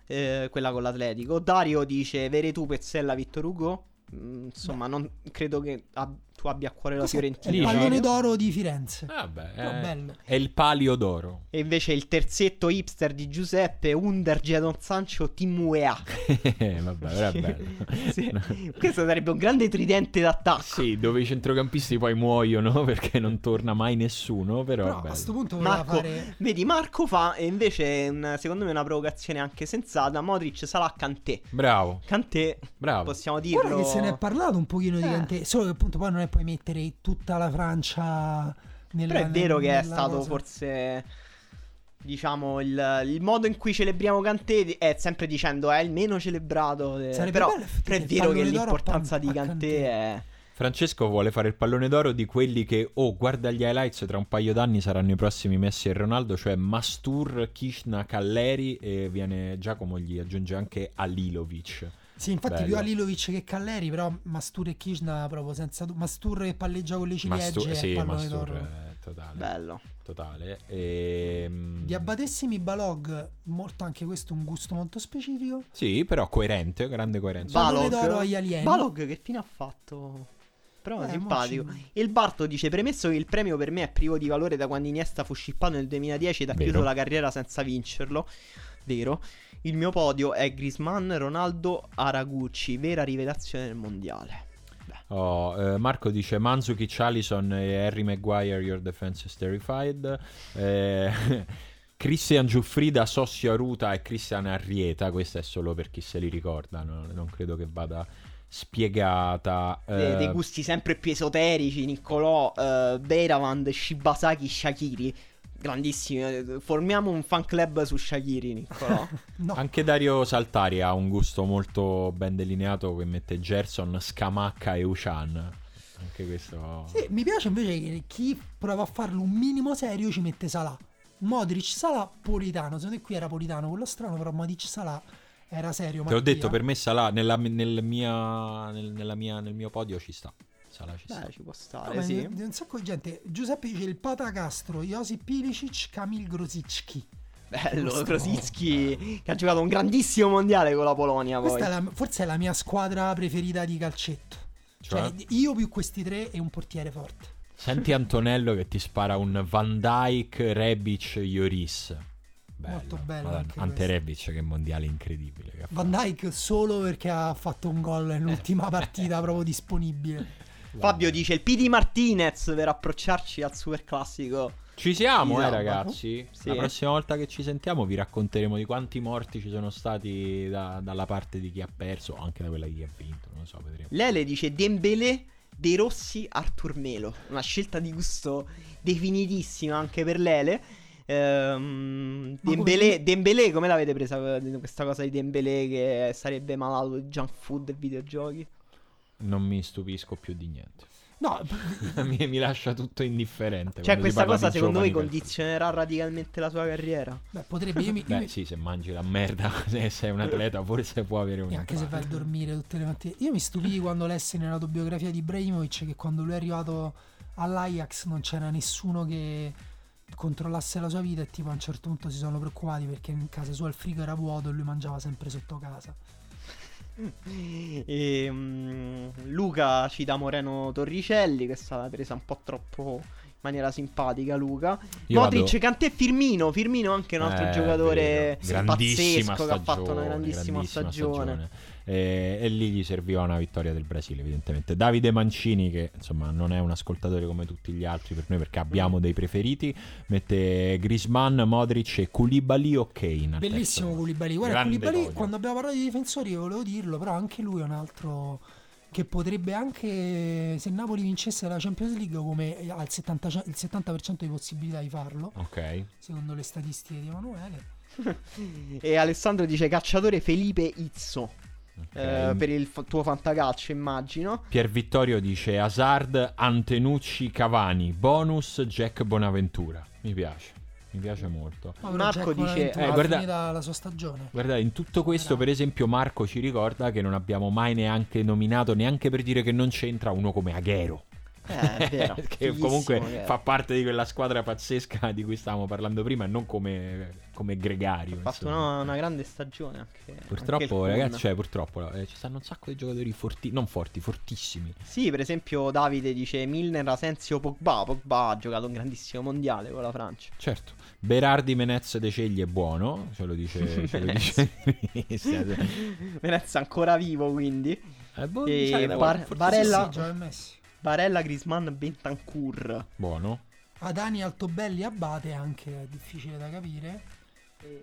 Eh, quella con l'Atletico. Dario dice: Veretù, Pezzella, Vittor Hugo. Mm, insomma, non credo che ab- tu abbia a cuore la Fiorentina. il pallone d'oro di Firenze. Vabbè, Però è, bello. è il palio d'oro. E invece il terzetto hipster di Giuseppe, Under, Jadon Sancho, Timuea. Vabbè, però è bello. Sì. Questo sarebbe un grande tridente d'attacco. Sì, dove i centrocampisti poi muoiono perché non torna mai nessuno, però, Però a questo punto Marco, fare vedi, Marco fa, e invece un- secondo me una provocazione anche sensata, Modric, Salah, Kanté. Bravo, Kanté, bravo. possiamo dirlo. Guarda che se ne è parlato un pochino di Eh. Kanté, solo che appunto poi non è puoi mettere tutta la Francia nella Però è vero che è stato cosa. forse. Diciamo il, il modo in cui celebriamo Kanté è sempre dicendo è il meno celebrato. de- Sarebbe Però, bello però è vero che l'importanza Pan- di Kanté. è. Francesco vuole fare il pallone d'oro di quelli che, oh, guarda gli highlights, tra un paio d'anni saranno i prossimi Messi e Ronaldo, cioè Mastur, Kishna, Calleri e viene Giacomo gli aggiunge anche Alilovic. Sì, infatti Bello. più Alilovic che Calleri, però Mastur e Kishna proprio senza Mastur che palleggia con le ciliegie Mastur, sì, pallone Mastur, d'oro. eh, totale. Bello. Totale. Ehm, Di Abbatessimi Balog, molto anche questo un gusto molto specifico. Sì, però coerente, grande coerenza. Pallone Balog. d'oro agli alieni. Balog che fine ha fatto? Però è Eh, simpatico. ci- Il Barto dice: Premesso che il premio per me è privo di valore da quando Iniesta fu scippato nel 2010 ed ha Vero. chiuso la carriera senza vincerlo. vero. Il mio podio è Grisman, Ronaldo, Aragucci, vera rivelazione del mondiale. Oh, eh, Marco dice Manzukic, Allison e Harry Maguire, your defense is terrified. Eh, Christian Giuffrida, Sossio Aruta e Cristian Arrieta, questa è solo per chi se li ricorda, no? non credo che vada spiegata. De- Eh, dei gusti sempre più esoterici, Niccolò, eh, Beiravand, Shibasaki, Shakiri. Grandissimi. eh, Formiamo un fan club su Shakiri, Niccolò. No, Anche Dario Saltari ha un gusto molto ben delineato che mette Gerson, Scamacca e Ushan. Anche questo... Sì, mi piace invece che chi prova a farlo un minimo serio ci mette Salah. Modric, Salah, Politano. Secondo me qui era Politano, quello strano, però Modric, Salah era serio. Te l'ho Mattia. detto, per me Salah nella, nel, mia, nel, nella mia- nel mio podio ci sta. Salah ci sta. Beh, ci può stare, sì. di un sacco di gente. Giuseppe dice il Pata Castro, Josip Pilicic, Kamil Grosicki. Bello, Krosicki che ha giocato un grandissimo mondiale con la Polonia poi. Questa è la- forse è la mia squadra preferita di calcetto. Cioè? Cioè, io più questi tre e un portiere forte. Senti Antonello che ti spara un Van Dyke, Rebic, Ioris. Bello. Molto bello Ante questo. Rebic che mondiale incredibile. che Van Dyke solo perché ha fatto un gol nell'ultima partita proprio disponibile. Fabio dice il PD Martinez per approcciarci al super classico. Ci siamo, eh, ragazzi. Sì. La prossima volta che ci sentiamo vi racconteremo di quanti morti ci sono stati da- dalla parte di chi ha perso, o anche da quella di chi ha vinto. Non lo so, vedremo. Lele dice Dembélé, De Rossi, Artur Melo. Una scelta di gusto definitissima anche per Lele. Ehm, Ma Dembélé, come- l'avete presa eh, questa cosa di Dembélé che sarebbe malato di junk food e videogiochi? Non mi stupisco più di niente. No, mi, mi lascia tutto indifferente. Cioè, questa cosa secondo voi condizionerà radicalmente la sua carriera? beh, potrebbe. Io mi, Beh, mi- sì, se mangi la merda, se sei un atleta, forse può avere un e anche se vai a dormire tutte le mattine. Io mi stupii quando lessi nell'autobiografia di Ibrahimovic che quando lui è arrivato all'Ajax non c'era nessuno che controllasse la sua vita e tipo a un certo punto si sono preoccupati perché in casa sua il frigo era vuoto e lui mangiava sempre sotto casa. E, mm, Luca cita Moreno Torricelli, che è stata presa un po' troppo in maniera simpatica. Luca Io Modric, vado- Cantè Firmino. Firmino, anche un altro Eh, giocatore grandissima pazzesco che ha fatto una stagione, grandissima, stagione. E, e lì gli serviva una vittoria del Brasile, evidentemente. Davide Mancini, che insomma non è un ascoltatore come tutti gli altri per noi, perché abbiamo dei preferiti, mette Grisman, Modric e Koulibaly o Kane. Bellissimo. Koulibaly. Guarda, Grande Koulibaly, quando abbiamo parlato di difensori, io volevo dirlo, però anche lui è un altro che potrebbe anche, se Napoli vincesse la Champions League, come ha il 70, il 70% di possibilità di farlo, Ok. secondo le statistiche di Emanuele. E Alessandro dice cacciatore Felipe Izzo. Ok. eh, per il f- tuo fantacalcio, immagino. Pier Vittorio dice Hazard, Antenucci, Cavani, bonus Jack Bonaventura. Mi piace, mi piace molto. Ma Marco Jack dice- eh, guarda- la sua stagione. Guardate, in tutto questo, per esempio, Marco ci ricorda che non abbiamo mai neanche nominato, neanche per dire che non c'entra uno come Aghero. Eh, è vero. che comunque è. fa parte di quella squadra pazzesca di cui stavamo parlando prima, e non come, come gregario. Ha fatto una, una grande stagione anche. anche Purtroppo, Kun. ragazzi, cioè, purtroppo eh, ci stanno un sacco di giocatori forti, non forti, fortissimi. Sì, per esempio Davide dice Milner, Asensio, Pogba. Pogba ha giocato un grandissimo mondiale con la Francia. Certo, Berardi Menez De Cegli è buono, ce lo dice, ce lo dice Venezia ancora vivo quindi. Eh, boh, E Bar- Barella- Sì, sì, Messi. Barella, Grisman, Bentancur. buono. Adani Altobelli Abate anche è difficile da capire. E,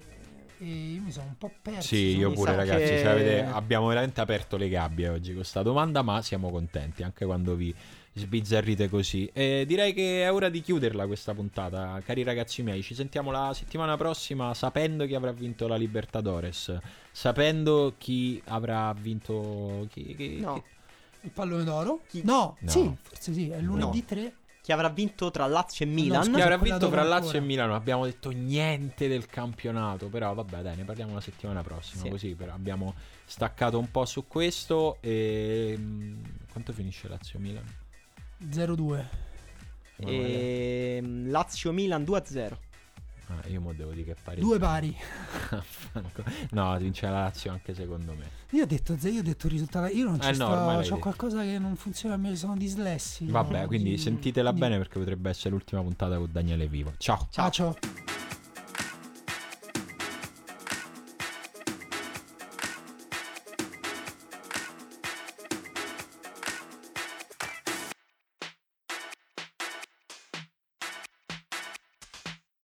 e io mi sono un po' perso. Sì, io pure ragazzi, che- cioè, avete- abbiamo veramente aperto le gabbie oggi con questa domanda, ma siamo contenti anche quando vi sbizzarrite così. E direi che è ora di chiuderla questa puntata, cari ragazzi miei. Ci sentiamo la settimana prossima sapendo chi avrà vinto la Libertadores, sapendo chi avrà vinto... Chi, chi- No. chi- Il pallone d'oro? Chi- No, No. sì, forse sì, è lunedì No. 3. Chi avrà vinto tra Lazio e Milan. Chi scusa, avrà vinto fra Lazio ancora. e Milano? Non abbiamo detto niente del campionato. Però vabbè, dai, ne parliamo la settimana prossima. Sì. Così però abbiamo staccato un po' su questo. E mm, quanto finisce Lazio Milan? 0-2. E... mm, Lazio-Milan 2-0. Ah, io mo devo dire che pare. Due pari. no, vince la Lazio anche secondo me. Io ho detto, io ho detto il risultato. Io non ci Eh no, sto. qualcosa che non funziona. Mi sono dislessi. Vabbè, oggi. quindi sentitela Quindi- bene perché potrebbe essere l'ultima puntata con Daniele Vivo. Ciao. Ciao, ciao.